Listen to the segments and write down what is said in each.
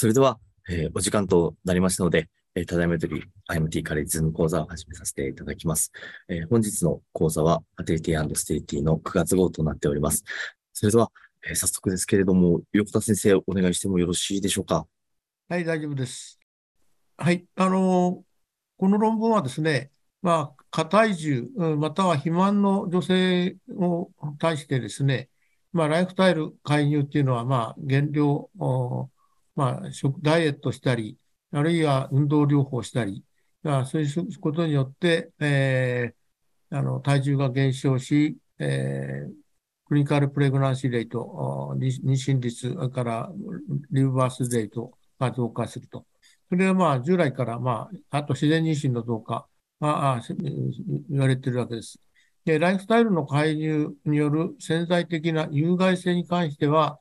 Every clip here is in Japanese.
それでは、えーお時間となりましたので、えーただいまより IMT カレッジ Zoom 講座を始めさせていただきます。えー本日の講座は、 Fertility Sterility の9月号となっております。それでは、えー早速ですけれども、横田先生、お願いしてもよろしいでしょうか？はい、大丈夫です。はい、あのこの論文はですね、まあ、過体重、うんまたは肥満の女性を対してですね、まあ、ライフスタイル介入っていうのは、まあ、減量、おまあ、食、ダイエットしたり、あるいは運動療法したり、あ、そういうことによって、えーあの、体重が減少し、えークリニカルプレグナンシーレート、妊娠率、からリバースレートが増加すると。それはまあ従来からまあ、あと自然妊娠の増加があ言われているわけです。で、ライフスタイルの介入による潜在的な有害性に関しては、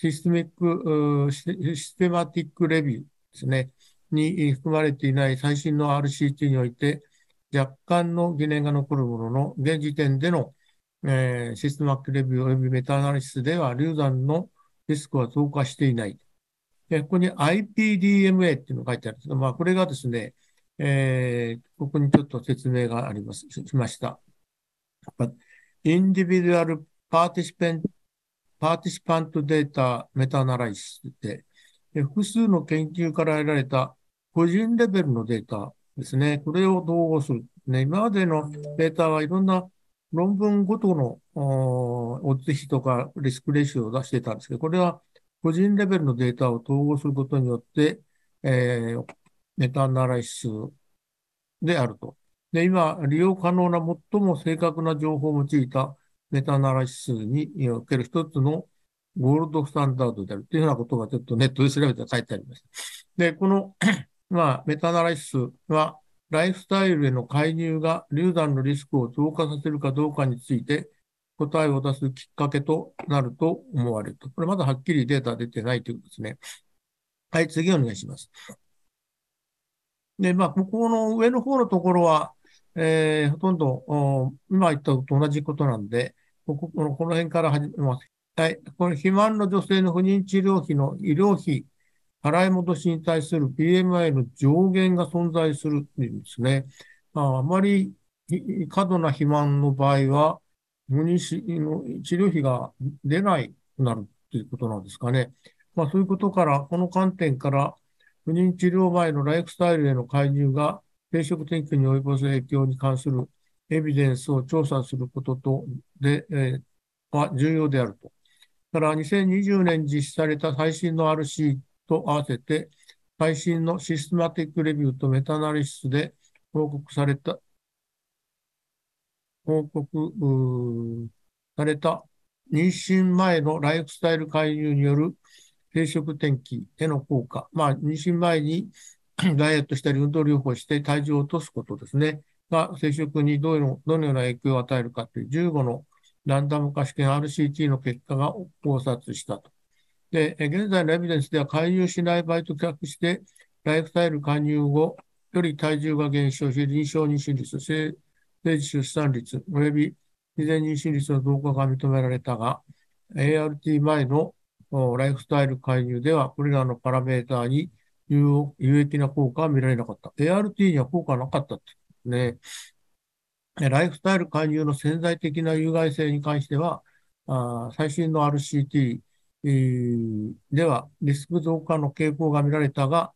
システミック、システマティックレビューですね、に含まれていない最新の RCT において、若干の疑念が残るものの、現時点での、えーシステマティックレビュー及びメタアナリシスでは、流産のリスクは増加していない。で、ここに IPDMA っていうのが書いてあるんですが、まあ、これがですね、えーここにちょっと説明があります、しました。インディビデュアルパーティシペン Individual Participant, Participant Data Meta-Analysis で、複数の研究から得られた個人レベルのデータですね。これを統合する。ね、今までのデータはいろんな論文ごとのおーオッズ比とかリスクレシオを出してたんですけど、これは個人レベルのデータを統合することによって、えーメタアナライシスであると。で、今、利用可能な最も正確な情報を用いたメタアナライシスにおける一つのゴールドスタンダードであるというようなことがちょっとネットで調べて書いてあります。で、この、まあ、メタアナライシスは、ライフスタイルへの介入が流産のリスクを増加させるかどうかについて答えを出すきっかけとなると思われると。これまだはっきりデータ出てないということですね。はい、次お願いします。で、まあ、ここの上の方のところは、えーほとんど、今言ったと同じことなんで、こここの辺から始めます。はい。これ、肥満の女性の不妊治療費の医療費払い戻しに対する BMI の上限が存在するっていうんですね。まあ、あまり過度な肥満の場合は、不妊の治療費が出ないくなるということなんですかね。まあ、そういうことから、この観点から、不妊治療前のライフスタイルへの介入が生殖転機に及ぼす影響に関するエビデンスを調査することとで、えーは重要であると。から2020年実施された最新の RC と合わせて、最新のシステマティックレビューとメタナリシスで報告された、報告された妊娠前のライフスタイル介入による生殖転機への効果。まあ、妊娠前にダイエットしたり運動療法して体重を落とすことですね。が生殖にどのどのような影響を与えるかという15のランダム化試験 RCT の結果が考察したと。で、現在のエビデンスでは介入しない場合と比較して、ライフスタイル介入後より体重が減少し、臨床妊娠率、生生児出産率、および自然妊娠率の増加が認められたが、ART 前のライフスタイル介入では、これらのパラメーターに有益な効果は見られなかった。ART には効果はなかったってね。ライフスタイル介入の潜在的な有害性に関しては、あ最新の RCT、えーではリスク増加の傾向が見られたが、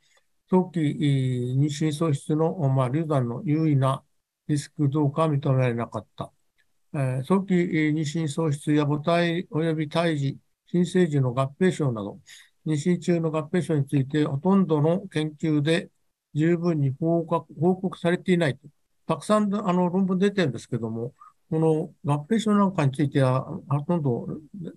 早期妊娠喪失の、まあ、流産の優位なリスク増加は認められなかった。えー早期妊娠喪失や母体及び胎児、新生児の合併症など、妊娠中の合併症についてほとんどの研究で十分に報告されていないと。たくさんあの論文出てるんですけども、この合併症なんかについては、ほとんど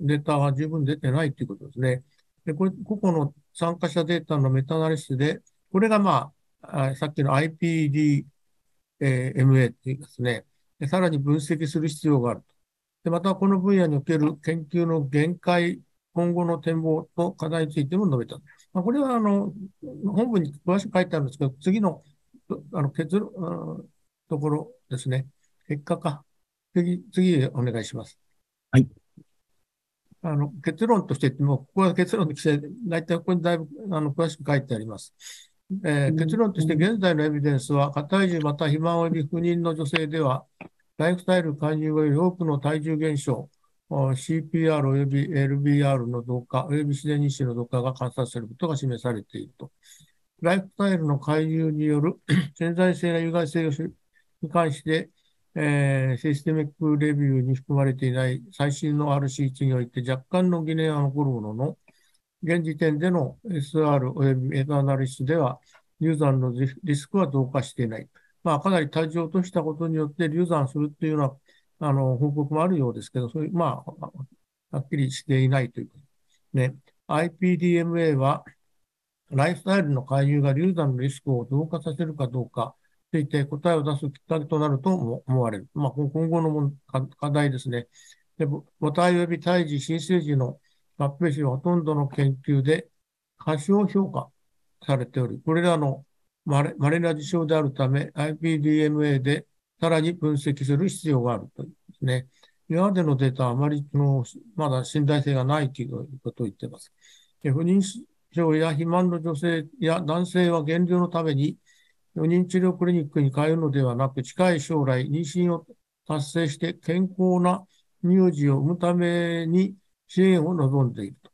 データが十分出てないということですね。で、これ、個々の参加者データのメタナリシスで、これがまあ、さっきの IPDMA っていうですね、でさらに分析する必要があると。で、またこの分野における研究の限界、今後の展望と課題についても述べた。まあ、これはあの、本文に詳しく書いてあるんですけど、次の、あの結論、ところですね。結果か。次、次へお願いします。はい。あの結論として言っても、ここは結論として、大体ここにだいぶあの詳しく書いてあります。えー、結論として現在のエビデンスは、過体重また肥満及び不妊の女性では、ライフスタイル介入より多くの体重減少、CPR 及び LBR の増加、及び自然妊娠の増加が観察されることが示されていると。ライフスタイルの介入による 潜在性や有害性に関して、えー、システミックレビューに含まれていない最新の RC1 において若干の疑念は残るものの、現時点での SR およびメタアナリストでは、流産のリスクは増加していない。まあ、かなり体重を落としたことによって流産するというようなあの報告もあるようですけど、そういう、まあ、はっきりしていないということ。ね、IPDMA は、ライフスタイルの介入が流産のリスクを増加させるかどうかといて答えを出すきっかけとなると思われる。まあ、今後の課題ですね。で母体及び胎児、新生児の合併症はほとんどの研究で過小評価されており、これらの稀な事象であるため、IPDMA でさらに分析する必要があるというですね。今までのデータはあまりのまだ信頼性がないということを言っています。不妊症や肥満の女性や男性は減量のために不妊治療クリニックに通うのではなく、近い将来、妊娠を達成して健康な乳児を産むために支援を望んでいると。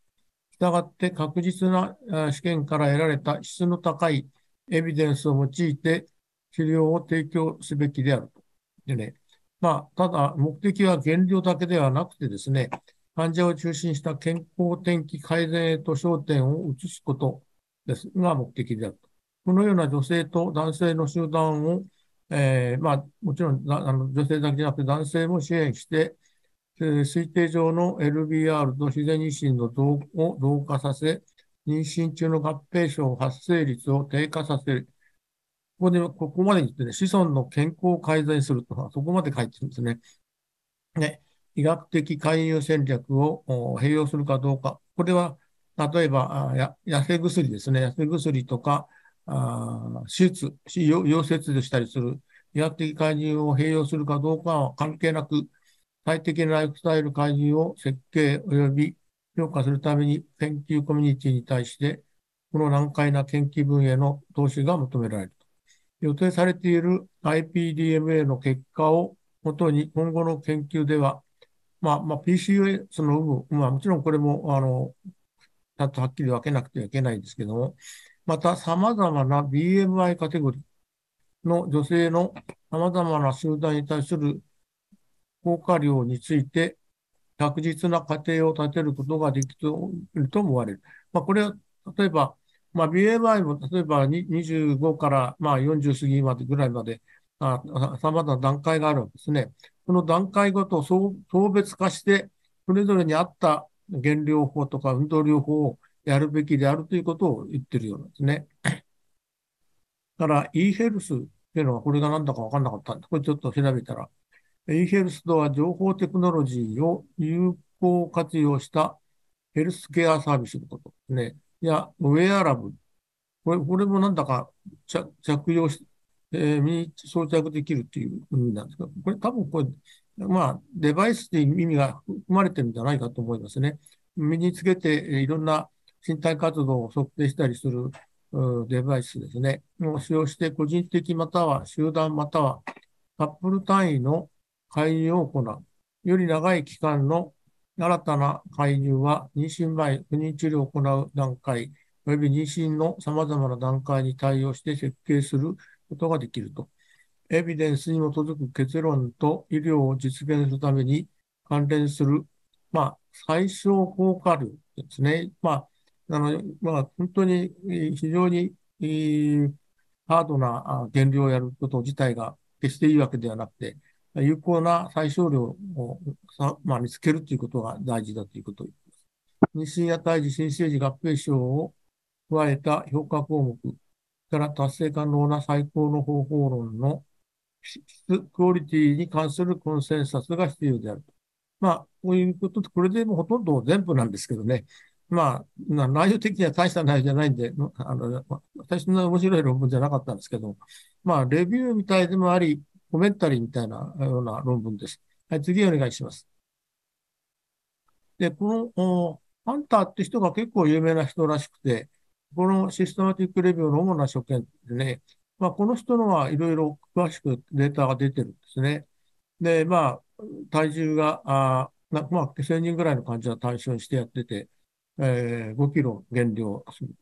したがって確実な試験から得られた質の高いエビデンスを用いて治療を提供すべきであると。でね、まあ、ただ、目的は減量だけではなくてですね、患者を中心した健康天気改善へと焦点を移すことですが目的であると。このような女性と男性の集団を、えー、まあ、もちろんあの女性だけじゃなくて男性も支援して、推定上の LBR と自然妊娠の増を増加させ、妊娠中の合併症発生率を低下させる。ここで、ここまで言ってね、子孫の健康を改善するとか、そこまで書いてるんですね。ね、医学的介入戦略を併用するかどうか。これは、例えば、や痩せ薬ですね。痩せ薬とか、あ手術、溶接でしたりする医学的介入を併用するかどうかは関係なく、最適なライフスタイル介入を設計及び評価するために研究コミュニティに対して、この難解な研究分野の投資が求められると。予定されている IPDMA の結果をもとに今後の研究では、まあ、まあ、PCOS の有無、まあ、もちろんこれも、あの、ちゃんとはっきり分けなくてはいけないんですけども、また様々な BMI カテゴリーの女性の様々な集団に対する効果量について確実な過程を立てることができると思われる。まあ、これは、例えば、まあ、BMI も例えば25からまあ40過ぎまでぐらいまで、あ様々な段階があるんですね。この段階ごと層別化して、それぞれに合った減量法とか運動療法をやるべきであるということを言ってるようなんですね。だから、e ヘルスっていうのはこれが何だか分かんなかったんで、これちょっと調べたら、e ヘルスとは情報テクノロジーを有効活用したヘルスケアサービスのことですね。いや、ウェアラブ。これ、これもなんだか着用し、えー、身に装着できるっていう意味なんですけど、これ多分これ、まあ、デバイスっていう意味が含まれてるんじゃないかと思いますね。身につけていろんな身体活動を測定したりするデバイスですね。を使用して個人的または集団またはカップル単位の介入を行う。より長い期間の新たな介入は妊娠前、不妊治療を行う段階、および妊娠の様々な段階に対応して設計することができると。エビデンスに基づく結論と医療を実現するために関連する、まあ、最小効果量ですね。まあ、あの、まあ、本当に非常に、えー、ハードな減量をやること自体が決していいわけではなくて、有効な最小量をさ、まあ、見つけるということが大事だということを言います。妊娠や胎児、新生児合併症を加えた評価項目から達成可能な最高の方法論の質、クオリティに関するコンセンサスが必要であると。まあ、こういうことでこれでもほとんど全部なんですけどね。まあ、内容的には大した内容じゃないんで、あの、私の面白い論文じゃなかったんですけど、まあ、レビューみたいでもあり、コメンタリーみたいなような論文です。はい、次お願いします。で、このハンターって人が結構有名な人らしくて、このシステマティックレビューの主な所見でね、まあ、この人のはいろいろ詳しくデータが出てるんですね。で、まあ、体重が、あまあ、1000人ぐらいの患者を対象にしてやってて、えー、5キロ減量する。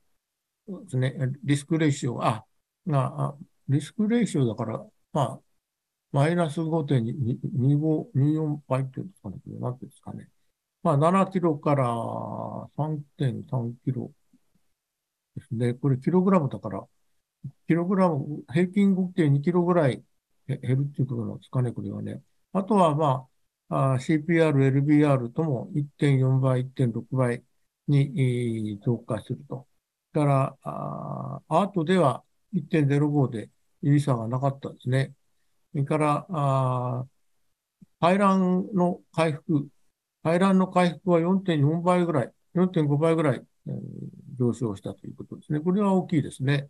ですね。リスクレーション、あ、あリスクレーションだから、まあ、マイナス5.25、24倍っていうんですかね。なんていうんですかね。まあ、7キロから3.3キロですね。これ、キログラムだから、キログラム、平均5.2キロぐらい減るっていうことなんですかね、これはね。あとは、まあ、CPR、LBR とも1.4倍、1.6倍に増加すると。だから、アートでは1.05で有意差がなかったですね。それから、あ排卵の回復、排卵の回復は4.4倍ぐらい、4.5倍ぐらい、え、上昇したということですね。これは大きいですね。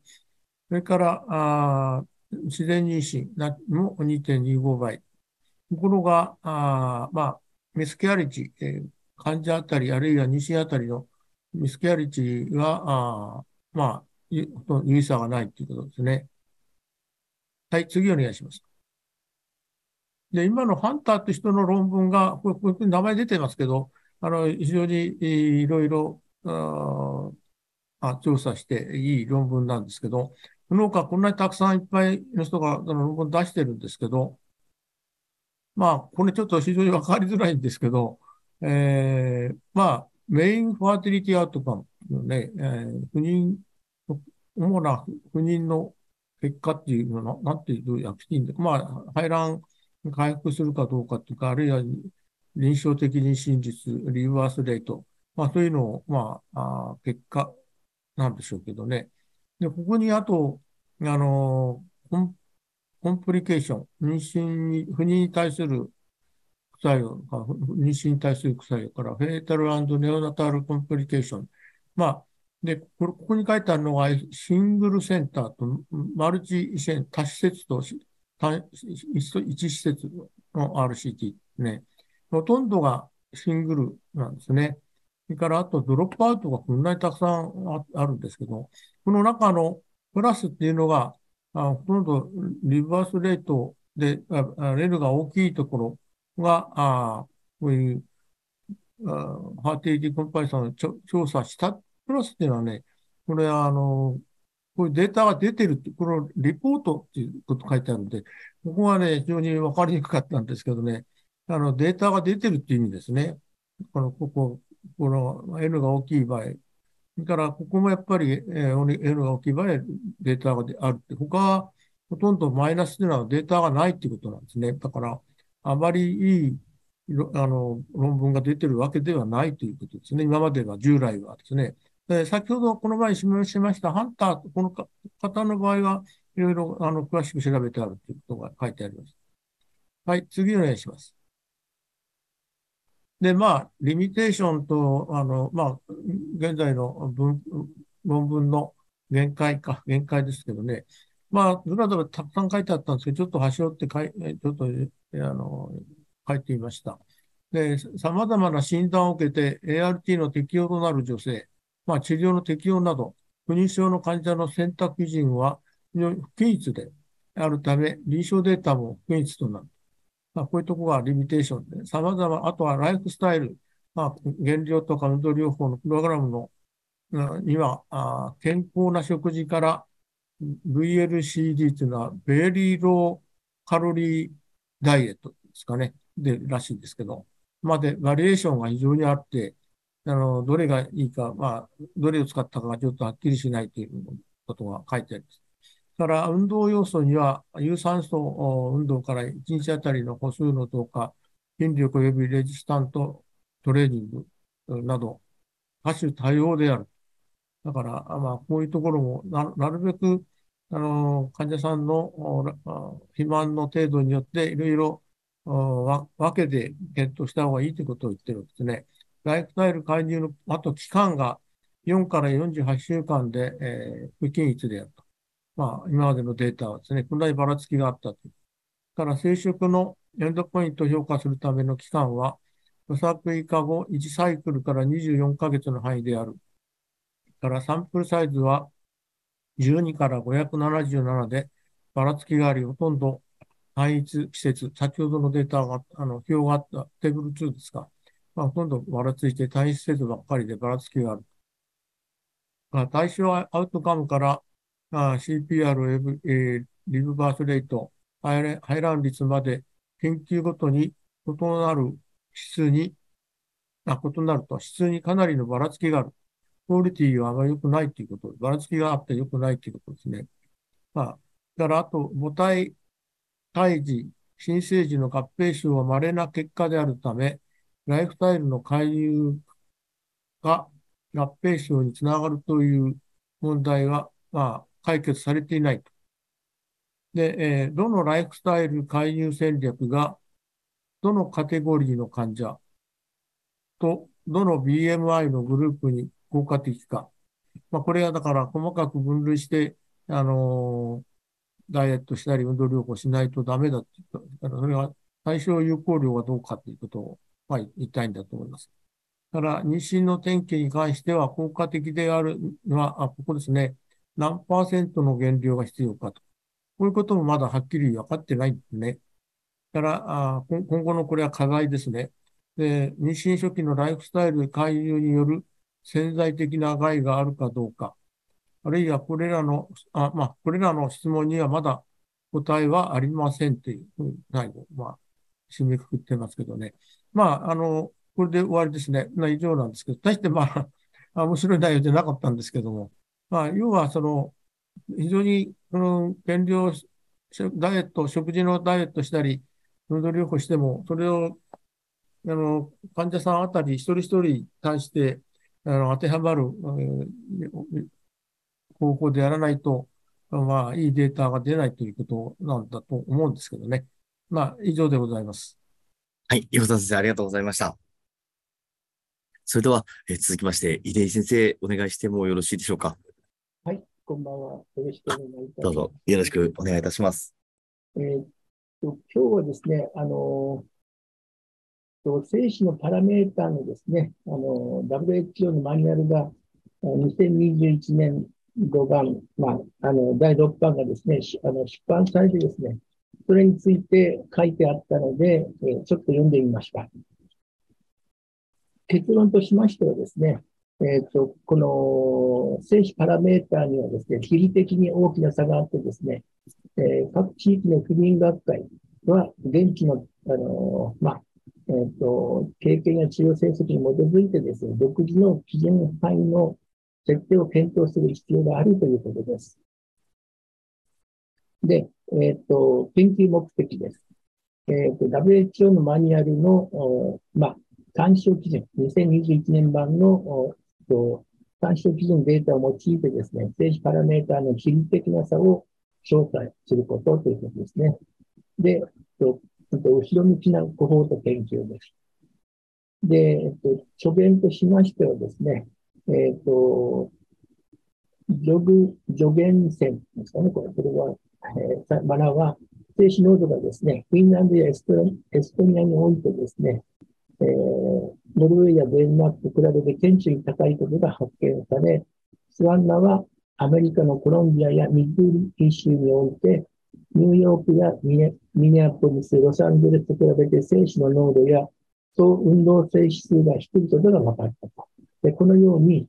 それから、あ自然妊娠も2.25倍。ところが、あまあ、ミスケアリチ、えー、患者あたり、あるいは妊娠あたりのミスケアリチは、あまあ、有意差がないということですね。はい、次お願いします。で、今のハンターって人の論文が、これ、これ名前出てますけど、あの、非常にいろいろ、あ調査していい論文なんですけど、この他こんなにたくさんいっぱいの人があの論文出してるんですけど、まあ、これちょっと非常にわかりづらいんですけど、えー、まあ、メインファーティリティアウトカムのね、えー、不妊、主な不妊の結果っていうのは、なんていう訳していいんだまあ、排卵回復するかどうかっていうか、あるいは臨床的妊娠率、リバースレート、まあ、そういうのを、まあ、あ結果なんでしょうけどね。で、ここにあと、あの、コンコンプリケーション、妊娠に、不妊に対する作用か、妊娠に対する副作用から、フェータルネオナタルコンプリケーション。まあ、で、これここに書いてあるのが、シングルセンターとマルチ移植、多施設と一施設の RCT ね。ほとんどがシングルなんですね。それからあとドロップアウトがこんなにたくさんあるんですけど、この中のプラスっていうのが、あほとんどリバースレートで、あレルが大きいところが、あこういうあハーティティコンパイソンを調査したプラスっていうのはね、これはあの、こういうデータが出てるって、このリポートっていうこと書いてあるんで、ここはね、非常にわかりにくかったんですけどね、あの、データが出てるっていう意味ですね。この、ここ、この N が大きい場合。それから、ここもやっぱり、えー、N が大きい場合、データがあるって、他はほとんどマイナスというのはデータがないっていうことなんですね。だから、あまりいい、あの、論文が出てるわけではないということですね。今までは従来はですね。で先ほどこの前示しましたハンター、この方の場合はいろいろあの詳しく調べてあるということが書いてあります。はい、次お願いします。で、まあ、リミテーションと、あの、まあ、現在の文論文の限界か、限界ですけどね。まあ、ずらずらたくさん書いてあったんですけど、ちょっと端折って書い、ちょっと、あの、書いてみました。で、様々な診断を受けて ART の適用となる女性、まあ、治療の適用など、不妊症の患者の選択基準は非常に不均一であるため、臨床データも不均一となる。まあ、こういうところがリミテーションで、様々、あとはライフスタイル、まあ、減量とか運動療法のプログラムのには、あ健康な食事から VLCD というのは、ベリーローカロリーダイエットですかね。で、らしいんですけど、まで、バリエーションが非常にあって、あの、どれがいいか、まあ、どれを使ったかがちょっとはっきりしないということが書いてあります。から、運動要素には、有酸素運動から1日あたりの歩数の増加、筋力及びレジスタントトレーニングなど、多種多様である。だから、まあ、こういうところもな、なるべく、あの、患者さんの肥満の程度によって、いろいろ分けて検討した方がいいということを言ってるんですね。ライフスタイル介入の、あと期間が4から48週間で、えー、不均一であると。まあ、今までのデータはですね、こんなにばらつきがあったと。から生殖のエンドポイントを評価するための期間は、無作為化後1サイクルから24ヶ月の範囲である。からサンプルサイズは12から577でばらつきがあり、ほとんど単一季節、先ほどのデータが、あの、表があったテーブル2ですか。まあ、ほとんどばらついて単一季節ばっかりでばらつきがある。まあ、対象アウトカムからあ CPR、えー、リブバースレート、排卵率まで研究ごとに異なる質に、あ、異なると質にかなりのばらつきがある。クオリティはあまり良くないということ、ばらつきがあって良くないということですね。まあ、だからあと母体胎児、新生児の合併症は稀な結果であるため、ライフスタイルの介入が合併症につながるという問題は、まあ、解決されていないと。で、えー、どのライフスタイル介入戦略が、どのカテゴリーの患者と、どの BMI のグループに効果的か。まあ、これはだから細かく分類して、あの、ダイエットしたり運動療法しないとダメだって言った。らそれは対象有効量がどうかということを、まあ、言いたいんだと思います。だから、妊娠の転機に関しては効果的であるのは、あ、ここですね。何パーセントの減量が必要かと。こういうこともまだはっきり分かってないんですね。だから、あ今後のこれは課題ですね。で、妊娠初期のライフスタイル介入による潜在的な害があるかどうか。あるいはこれらの、あまあ、これらの質問にはまだ答えはありませんというふうに、最後、まあ、締めくくってますけどね。まあ、あの、これで終わりですね。まあ、以上なんですけど、大してまあ、面白い内容じゃなかったんですけども、まあ、要は、その、非常に、この、減量、ダイエット、食事のダイエットしたり、運動療法しても、それを、あの、患者さんあたり一人一人に対して、あの、当てはまる、えー、方法でやらないと、まあ、いいデータが出ないということなんだと思うんですけどね。まあ、以上でございます。はい、岩田先生、ありがとうございました。それでは、えー、続きまして、井出先生、お願いしてもよろしいでしょうか？はい、こんばんは。よろしくお願いいたします。どうぞ、よろしくお願いいたします。えー、今日はですね、あのー、精子のパラメーターのですね、あの WHO のマニュアルが2021年5番、まあ、あの、第6版がですね、あの出版されてですね、それについて書いてあったので、え、ちょっと読んでみました。結論としましてはですね、え、ー、と、この精子パラメーターにはですね、地理的に大きな差があってですね、えー、各地域の不妊学会は、現地の、あのまあ、え、ー、と、経験や治療成績に基づいてですね、独自の基準範囲の設定を検討する必要があるということです。で、えっ、と、研究目的です。えっ、と、WHO のマニュアルの、まあ、参照基準、2021年版の参照基準データを用いてですね、政治パラメーターの地理的な差を詳細することということですね。で、後ろ向きなコホート研究です。で、えっと、助言としましてはですね、えっと、助具、助言線ですかね、これ、これは、えー、マナは、静止濃度がですね、フィンランドやエストニアにおいてですね、えー、ノルウェーやデンマークと比べて顕著に高いことが発見され、スワンナはアメリカのコロンビアやミズーリ州において、ニューヨークやミネアポリス、ロサンゼルスと比べて精子の濃度や総運動性指数が低いことが分かったと。でこのように、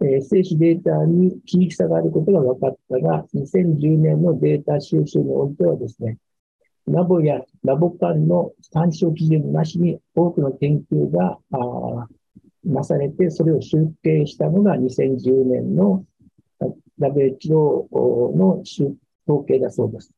えー、精子データに地域差があることが分かったが、2010年のデータ収集においてはですね、ラボやラボ間の参照基準なしに多くの研究がなされて、それを集計したのが2010年の WHO の統計だそうです。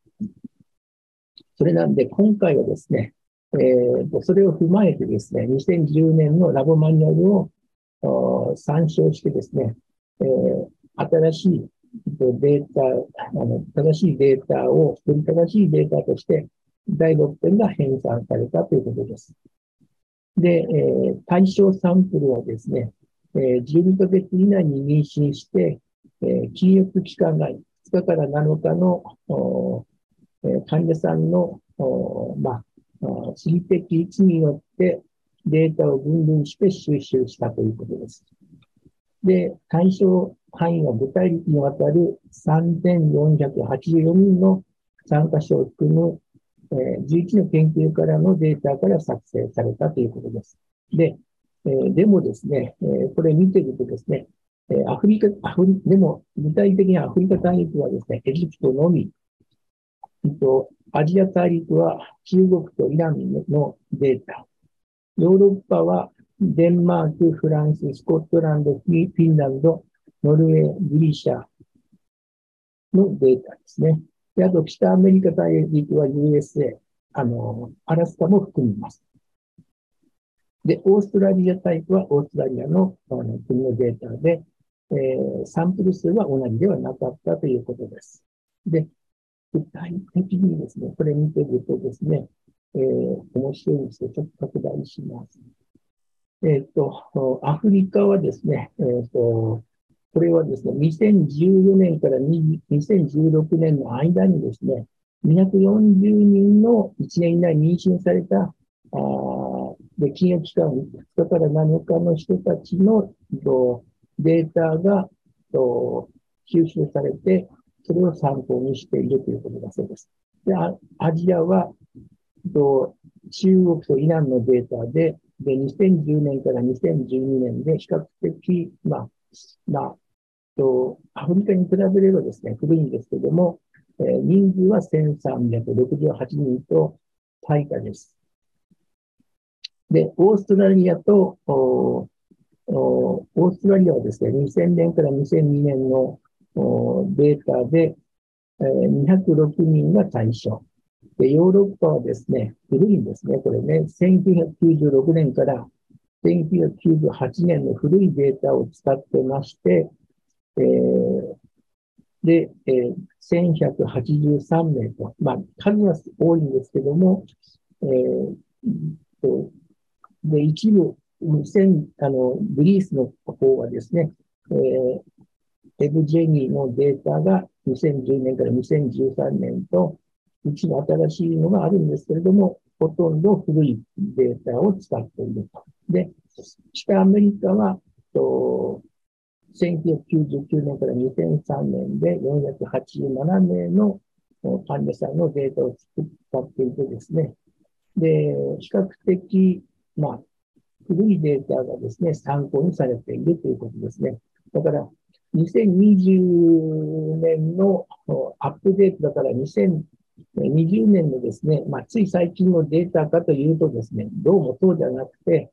それなんで、今回はですね、えー、それを踏まえてですね、2010年のラボマニュアルを参照してですね、えー、新しいデータ、あの正しいデータを、より正しいデータとして第6点が編纂されたということです。で、えー、対象サンプルはですね、えー、12ヶ月以内に妊娠して、えー、禁欲期間が5日から7日の、患者さんの、まあ、心理的位置によって、データを分類して収集したということです。で、対象範囲が具体的にわたる3484人の参加者を含む、え、11の研究からのデータから作成されたということです。で、でもですね、これ見てるとですね、アフリカ、アフリ、でも具体的にアフリカ大陸はですね、エジプトのみ、とアジア大陸は中国とイランのデータ、ヨーロッパはデンマーク、フランス、スコットランド、フィンランド、ノルウェー、ギリシャのデータですね。で、あと北アメリカ大陸は USA、あの、アラスカも含みます。で、オーストラリアタイプはオーストラリアのあの国のデータで、えー、サンプル数は同じではなかったということです。で、具体的にですね、これ見てるとですね、えー、面白い。んですけど、ちょっと拡大します。えっ、と、アフリカはですね、えっ、と、これはですね、2014年から2016年の間にですね、240人の1年以内に妊娠された、あで、金融機関2日から7日の人たちのデータがと吸収されて、それを参考にしているということだそうです。で、アジアはと中国とイランのデータで、で、2010年から2012年で比較的、まあ、まあ、と、アフリカに比べればですね、古いんですけども、えー、人数は1368人と大化です。で、オーストラリアと、おオーストラリアはですね、2000年から2002年のデータで、206人が対象。で、ヨーロッパはですね、古いんですね。これね、1996年から1998年の古いデータを使ってまして、えー、で、えー、1183名と、まあ、数は多いんですけども、えー、とで、一部、あの、グリースの方はですね、えー、エブジェニーのデータが2010年から2013年と、一部新しいのがあるんですけれども、ほとんど古いデータを使っていると。で、北アメリカは、と1999年から2003年で487名の患者さんのデータを作っていてですね、で、比較的、まあ、古いデータがですね、参考にされているということですね。だから、2020年のアップデートだから2020年のですね、まあ、つい最近のデータかというとですね、どうもそうじゃなくて、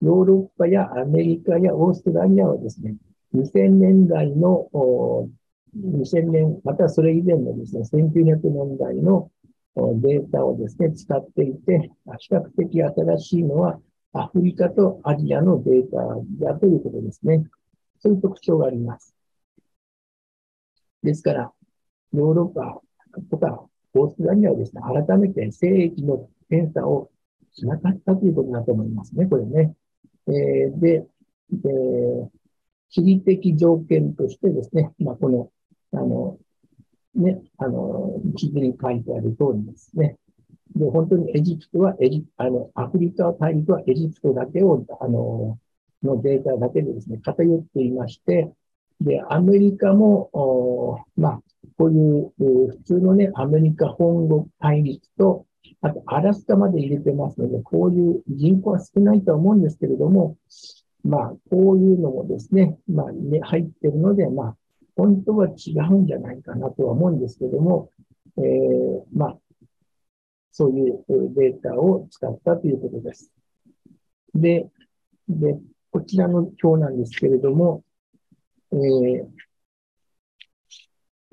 ヨーロッパやアメリカやオーストラリアはですね、2000年代の、2000年、またそれ以前のですね、1900年代のデータをですね、使っていて、比較的新しいのはアフリカとアジアのデータだということですね。そういう特徴があります。ですから、ヨーロッパとかオーストラリアはですね、改めて精液の検査をしなかったということだと思いますね、これね。えー、で、で、地理的条件としてですね、まあ、この、あの、ね、あの、地図に書いてある通りですね。で、本当にエジプトはエジ、あの、アフリカ大陸はエジプトだけを、あの、のデータだけでですね、偏っていまして、で、アメリカも、まあ、こういう普通のね、アメリカ本国大陸と、あとアラスカまで入れてますので、こういう人口は少ないとは思うんですけれども、まあ、こういうのもですね、まあ、ね、入ってるので、まあ、本当は違うんじゃないかなとは思うんですけども、えー、まあ、そういうデータを使ったということです。で、で、こちらの表なんですけれども、えー、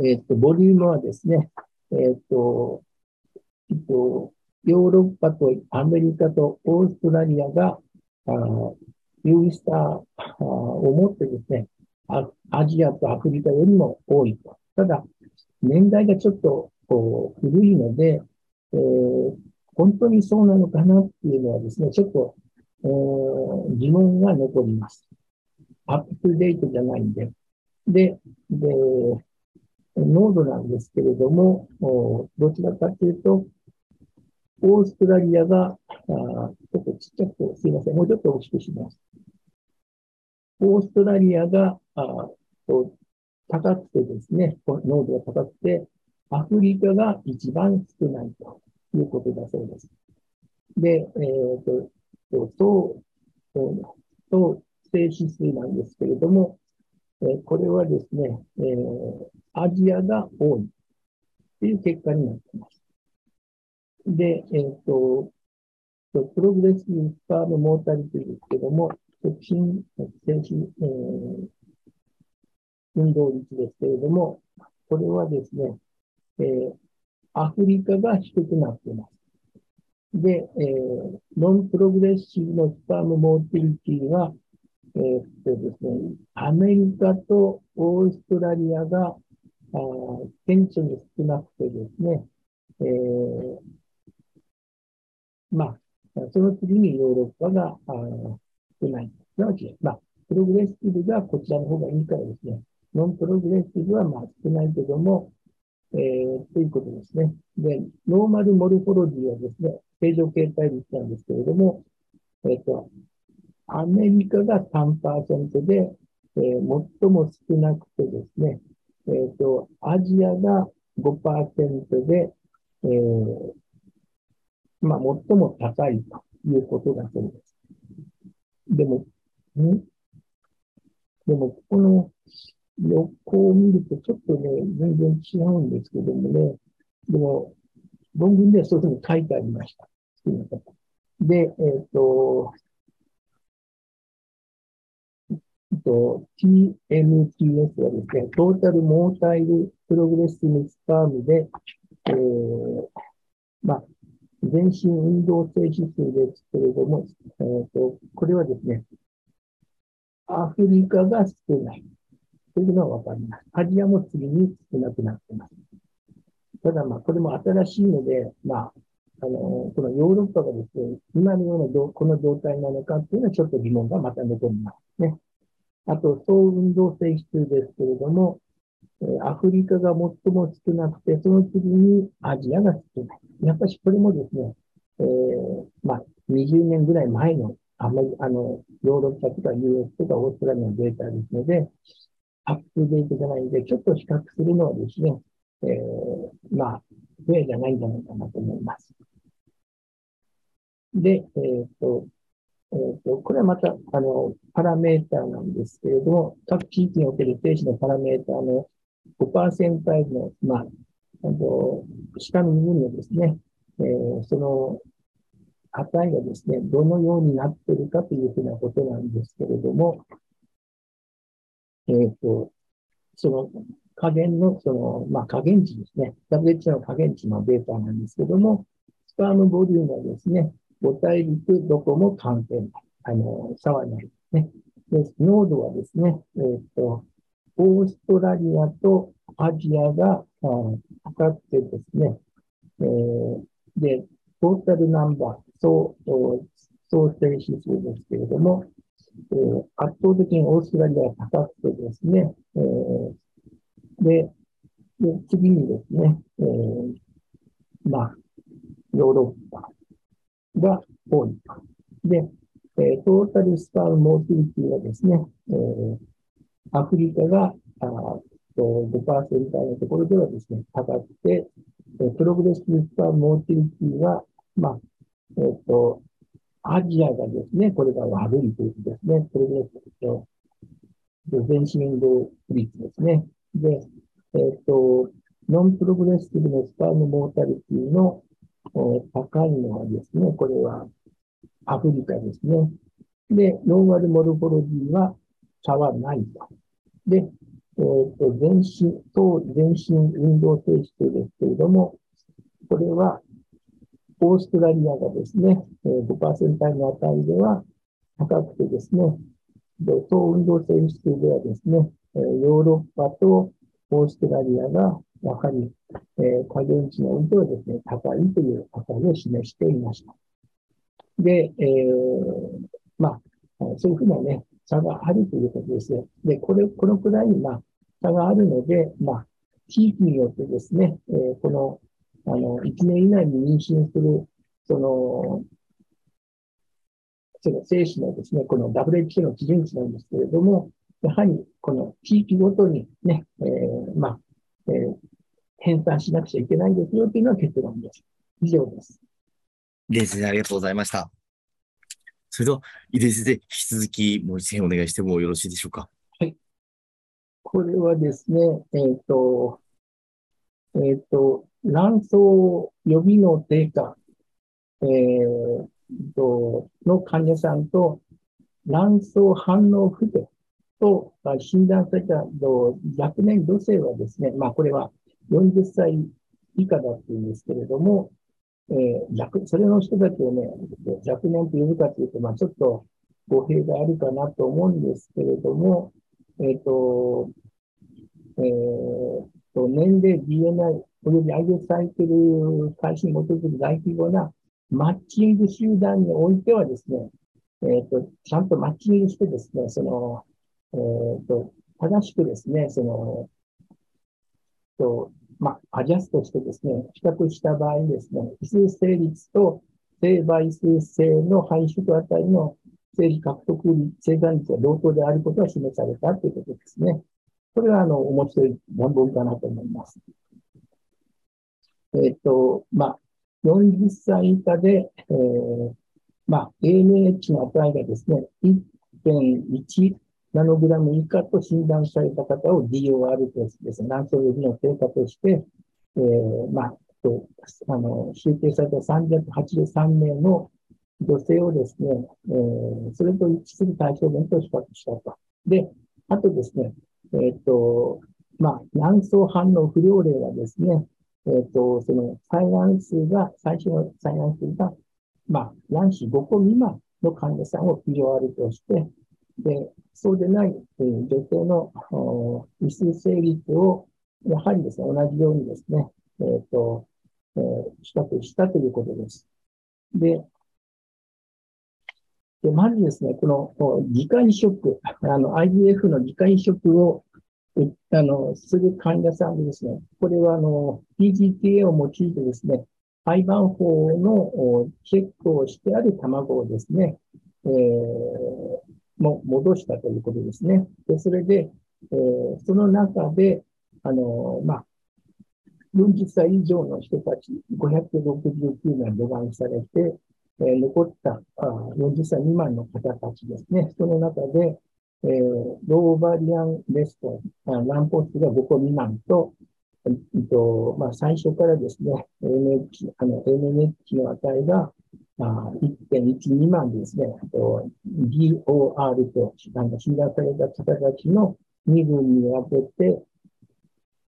えっ、と、ボリュームはですね、えっ、と、えっと、ヨーロッパとアメリカとオーストラリアが、あ優位さを持ってですね、アジアとアフリカよりも多いと。ただ、年代がちょっとこう古いので、えー、本当にそうなのかなっていうのはですね、ちょっと、えー、疑問が残ります。アップデートじゃないんで。で、で、濃度なんですけれども、どちらかというと、オーストラリアが、あちょっとちっちゃく、すいません。もうちょっと大きくします。オーストラリアが、あと高くてですね、濃度が高くて、アフリカが一番少ないということだそうです。で、えっ、ー、と、と、と、静止数なんですけれども、えー、これはですね、えー、アジアが多いという結果になっています。で、えっ、ー、と、 progressive sperm の motility ですけども、前進、精子、えー、運動率ですけれども、これはですね、えー、アフリカが低くなっています。で、えー、 non-progressive の sperm motility は、えー、っとですね、アメリカとオーストラリアが、あ顕著に少なくてですね、えー、まあ、その次にヨーロッパが少ない。すなわち、まあ、 progressive がこちらの方がいいからですね、 non-progressive はまあ少ないけども、えー、ということですね。で、 normal morphology はですね、正常形態率なんですけれども、えっ、ー、と、アメリカが3%で、えー、最も少なくてですね、えっ、ー、と、アジアが5%で、えー、まあ、最も高いということだそうです。でも、ん？でも、ここの横を見るとちょっとね、全然違うんですけどもね、でも、論文ではそういうふうに書いてありました。で、えっ、ー、と、と、TMTS はですね、トータルモータイルプログレッシブスパームで、えー、まあ、全身運動性指数ですけれども、えーと、これはですね、アフリカが少ないというのはわかります。アジアも次に少なくなっています。ただ、まあ、これも新しいので、まあ、あの、このヨーロッパがですね、今のようなどこの状態なのかっていうのはちょっと疑問がまた残りますね。あと、総運動性指数ですけれども、アフリカが最も少なくて、その次にアジアが少ない。やっぱりこれもですね、えー、まあ、20年ぐらい前の、あまり、あの、ヨーロッパとか US とかオーストラリアのデータですので、アップデートじゃないんで、ちょっと比較するのはですね、えー、まあ、フェアじゃないんじゃないかなと思います。で、えっ、ー、と、え、ー、と、これはまた、あの、パラメーターなんですけれども、各地域における停止のパラメーターの5%の、まあ、あの、下の部分のですね、えー、その値がですね、どのようになっているかというふうなことなんですけれども、えっ、ー、と、その加減の、その、まあ、加減値ですね。WH の加減値のデータなんですけども、スパームボリュームはですね、5大陸どこも関係ない。あの、差はないですね。で、濃度はですね、えっ、ー、と、オーストラリアとアジアが測ってですね、えー、で、トータルナンバー、総、総定指数ですけれども、えー、圧倒的にオーストラリアが高くてですね、えー、で、で次にですね、えー、まあ、ヨーロッパが多いと。で、えー、 total sperm motility はですね、えー、アフリカがあ5%のところではですね、高くて、 progressive sperm motility は、まあ、えっ、ー、と、アジアがですね、これが悪いということですね。 progressive と、前進運動率ですね。で、えっ、ー、と、 non-progressive の sperm motility の高いのはですね、これはアフリカですね。で、 normal morphology は差はないと。で、えっ、ー、と、前進、総前進運動精子ですけれども、これは、オーストラリアがですね、5%の値では高くてですね、総運動性質ではですね、ヨーロッパとオーストラリアがやはり、えー、加減値の運動はですね、高いという値を示していました。で、えー、まあ、そういうふうなね、差があるということですよ。で、これ、このくらい、まあ、差があるので、まあ、地域によってですね、えー、この、あの、1年以内に妊娠するその、その精子のですね、この WHO の基準値なんですけれども、やはりこの地域ごとにね、えー、まあ、えー、編纂しなくちゃいけないですよというのは結論です。以上です。冷静にありがとうございました。それでは、井出先生、引き続きもう一点お願いしてもよろしいでしょうか？はい。これはですね、えっ、ー、と、えっ、ー、と、卵巣予備の低下、えー、との患者さんと卵巣反応不定と診断された若年女性はですね、まあこれは40歳以下だっていうんですけれども、えー、それの人たちをね、若年と呼ぶかというと、まあちょっと語弊があるかなと思うんですけれども、えっ、ー、と、えー、と年齢、DNA および IS サイクル開始に基づく大規模なマッチング集団においてはですね、えっ、ー、と、ちゃんとマッチングしてですね、その、えっ、ー、と、正しくですね、その、と、まあ、アジャストしてですね、比較した場合にですね、異数成率と性倍数性の排出値の整理獲得率、生産率が同等であることが示されたということですね。これは、あの、面白い論文かなと思います。えっ、と、まあ、40歳以下で、えー、まあ、AMH の値がですね、1.1ナノグラム以下と診断された方を DOR とですね、卵巣予備の低下として、えー、まあ、とあの集計された383名の女性をですね、えー、それと一致する対象面と比較したと。で、あとですね、えっ、ー、と、まあ、卵巣反応不良例はですね、えっ、ー、と、その採卵数が、最初の採卵数が、まあ、卵子5個未満の患者さんを POR として、で、そうでない、えー、女性の異数成率を、やはりですね、同じようにですね、えっ、ー、と、えー、比較したということです。で、でまずですね、この議会移植、あの IVF の議会移植をあの、する患者さんでですね、これはあの、PGTA を用いてですね、胚盤法のチェックをしてある卵をですね、えー、も戻したということですね。で、それで、えー、その中で、あの、まあ、40歳以上の人たち569名除外されて、えー、残ったあ40歳未満の方たちですね。その中で、えー、ローバリアンレストラン、卵胞数が5個未満と、えっとまあ、最初からですね、AMH、あの AMH の値が1.1未満ですね、と DOR となんか診断された方たちの2群に分けて、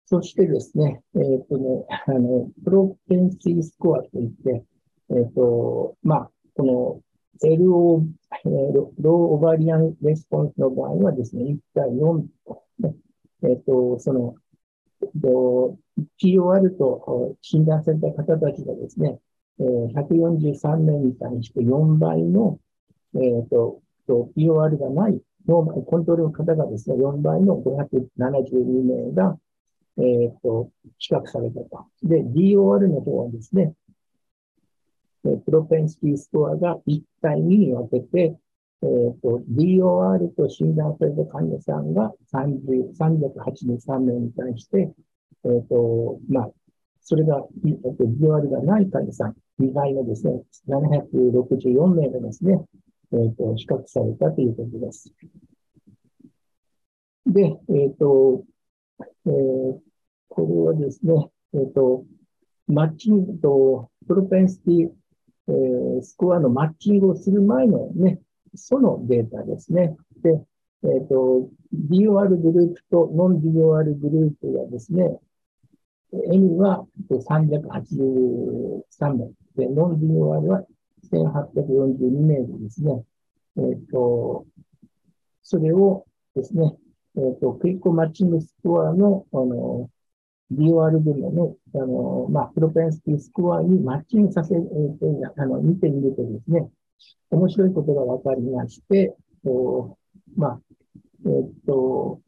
そしてですね、えっ、ー、とね、あの、プロペンシースコアといって、えっ、ー、と、まあ、この LO、えー、ローオバリアンレスポンスの場合はですね、1対4と、ね、えっ、ー、と、その、POR と診断された方たちがですね、えー、143名に対して4倍の、えっ、ー、と、POR がないノーマル、コントロールの方がですね、4倍の572名が、えっ、ー、と、比較されたと。で、DOR の方はですね、プロペンシティスコアが1対2に分けて、えーと、DOR と診断された患者さんが383名に対して、えーとまあ、それが、えー、と DOR がない患者さん、2倍のですね、764名がですね、えーと、比較されたということです。で、えっ、ー、と、えー、これはですね、えっ、と、マッチングとプロペンシティえー、スコアのマッチングをする前のね、そのデータですね。で、えっ、ー、と、DOR グループとノン DOR グループはですね、N は383名で、ノン DOR は1842名でですね、えっ、ー、と、それをですね、えっ、ー、と、クイックマッチングスコアの、あの、DOR 分の、あの、まあ、プロペンシティスコアにマッチングさせて、あの、見てみるとですね、面白いことがわかりまして、とまあ、えっと、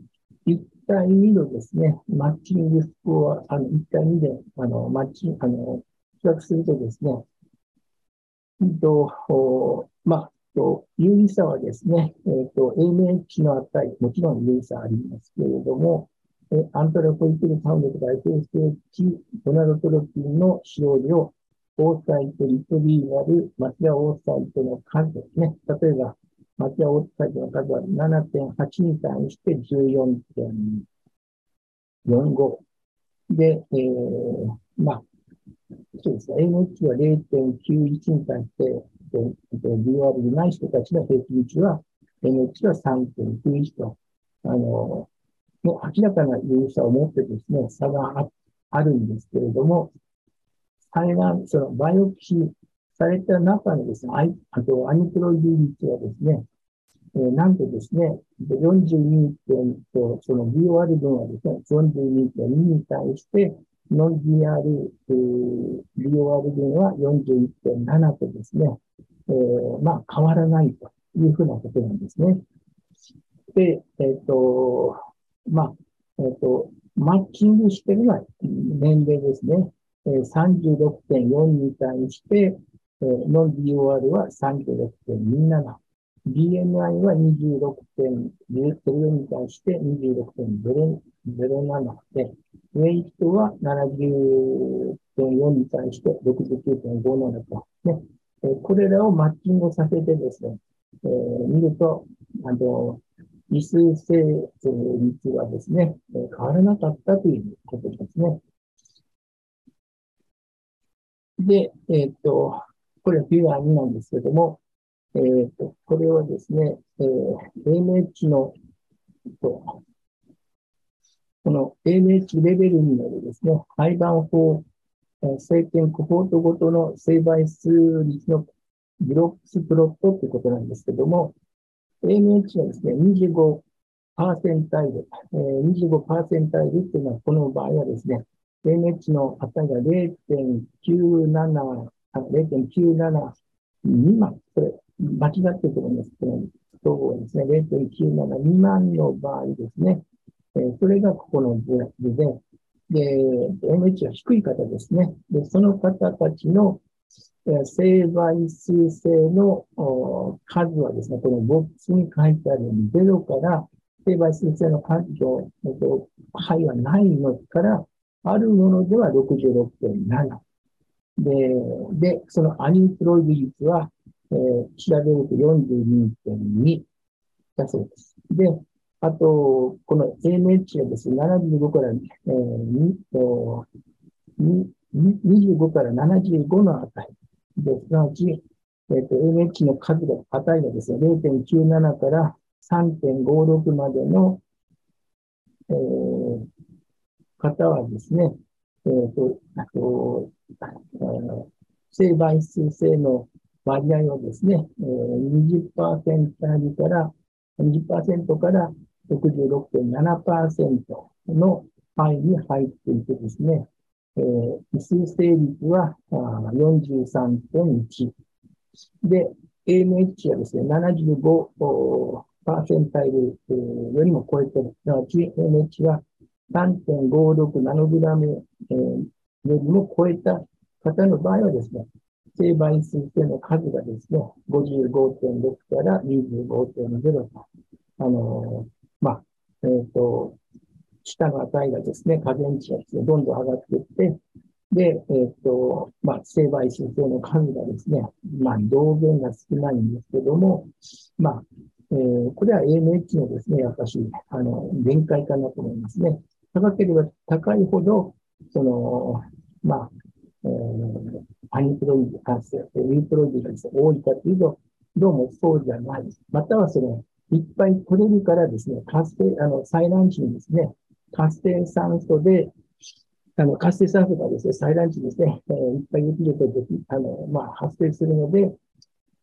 1対2のですね、マッチングスコア、あの、1対2で、あの、マッチング、あの、比較するとですね、うんと、まあ、と有意差はですね、えっ、と、AMH の値、もちろん有意差ありますけれども、えアントラポイテルサウンドとか FSH ドナドトロピンの使用量、オーサイト、リトリーナル、マチアオーサイトの数ですね。例えば、マチアオーサイトの数は7.8に対して14.45。で、えー、まあ、そうですね。MH は0.91に対して、BOR でない人たちの平均値は、NH は3.91と、あの、もう明らかな有意差を持ってですね、差があるんですけれども、肺が、そのバイオプシーされた中のですね、あとアニプロイド率はですね、えー、なんとですね、42点と、その BOR 分はですね、42.2に対して、ノン DR、BOR 分は41.7とですね、えー、まあ変わらないというふうなことなんですね。で、えっ、ー、と、まあ、えっ、ー、と、マッチングしてるのは年齢ですね。えー、36.4に対して、えー、ノン DOR は36.27。BMI は26.0に対して26.0 07で、ウェイトは70.4に対して69.57と、ね、えー、これらをマッチングさせてですね、えー、見ると、あの、異数性率はですね、変わらなかったということですね。で、えっ、ー、と、これはフィギュア2なんですけども、えっ、ー、と、これはですね、えー、AMH の、この AMH レベルによるですね、廃盤法、政権コホートごとの成倍数率のブロックスプロットということなんですけども、AMH はですね、25%パーセンタイル、えー、25パーセンタイルっていうのは、この場合はですね、AMH の値が0.97、0.97未満、これ、間違ってると思います。この統合ですね、0.97未満の場合ですね、えー、それがここの図で、で、MH は低い方ですね。で、その方たちの成倍数性の数はですね、このボックスに書いてあるように、0から成倍数性の数と、えっと、範囲はないのから、あるものでは66.7。で、で、そのアニプロイド率は、えー、調べると42.2だそうです。で、あと、この AMH はですね、75から、えー、25から75の値。で、すなわち、えーと、AMH の数が、値がですね、0.97から3.56までの、えー、方はですね、えっ、ー、と、あと、性倍数性の割合をですね、えー、20%から20%から66.7%の範囲に入っていてですね、えー、異数成率は43.1。で、AMH はですね、75%パーセンタイルよりも超えている。すなわち AMH は3.56ナノグラム、よりも超えた方の場合はですね、成倍数性の数がですね、55.6から25.0と、あのー、まあ、えっ、ー、と、下の値がですね、加減値が、どんどん上がっていって、で、えっ、ー、と、まあ、成倍数性の数がですね、まあ、同源が少ないんですけども、まあ、えー、これは AMH のですね、やっぱし、あの、限界かなと思いますね。高ければ高いほど、その、まあ、えー、アニプロイド、あ、ユープロイドがですね、多いかというと、どうもそうじゃない。またはその、いっぱい取れるからですね、活性、あの、採卵時にですね、活性酸素で、あの、活性酸素がですね、採卵時ですね、えー、いっぱいできると、あの、まあ、発生するので、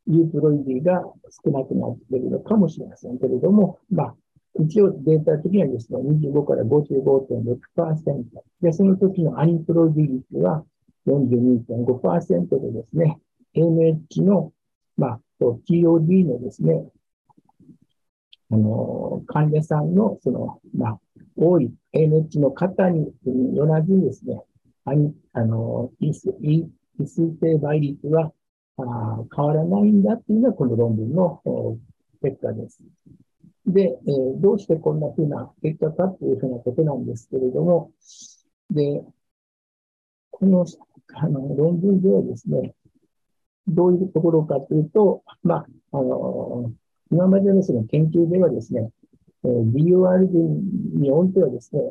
euploidy が少なくなっているのかもしれませんけれども、まあ、一応データ的にはですね、25から55.6%。で、その時の aneuploidy 率は42.5%でですね、AMH の、まあ、TOD のですね、あの、患者さんの、その、まあ、多い AMH の方によらずですね、あの、異数性倍率はあ変わらないんだっていうのは、この論文の結果です。で、えー、どうしてこんなふうな結果かというふうなことなんですけれども、で、このあの論文ではですね、どういうところかというと、まあ、あの、今までのその研究ではですね、えー、BOR においてはですね、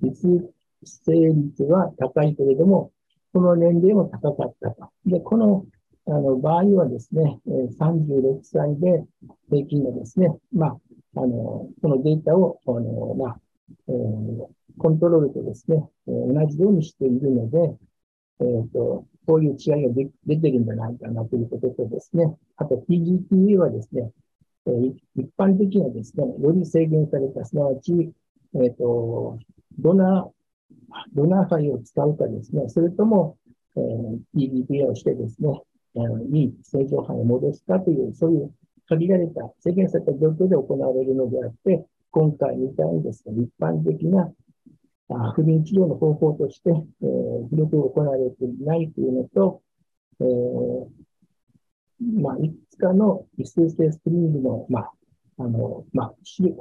実生率は高いけれども、この年齢も高かったと。で、このあの場合はですね、36歳で平均のですね、まあ、あの、このデータを、あの、まあ、えー、コントロールとですね、え、同じようにしているので、えっ、ー、と、こういう違いが出てるんじゃないかなということとですね、あと PGTA はですね、一般的なですね、より制限された、すなわち、えっ、ー、と、ドナー、ドナー肺を使うかですね、それとも、えー、PGTA をしてですね、えー、いい正常範囲を戻すかという、そういう限られた、制限された状況で行われるのであって、今回みたいにですね、一般的なあ不妊治療の方法として、えー、広く行われていないというのと、えー、まあ、いくつかの異数性スクリーニングの、まあ、あの、まあ、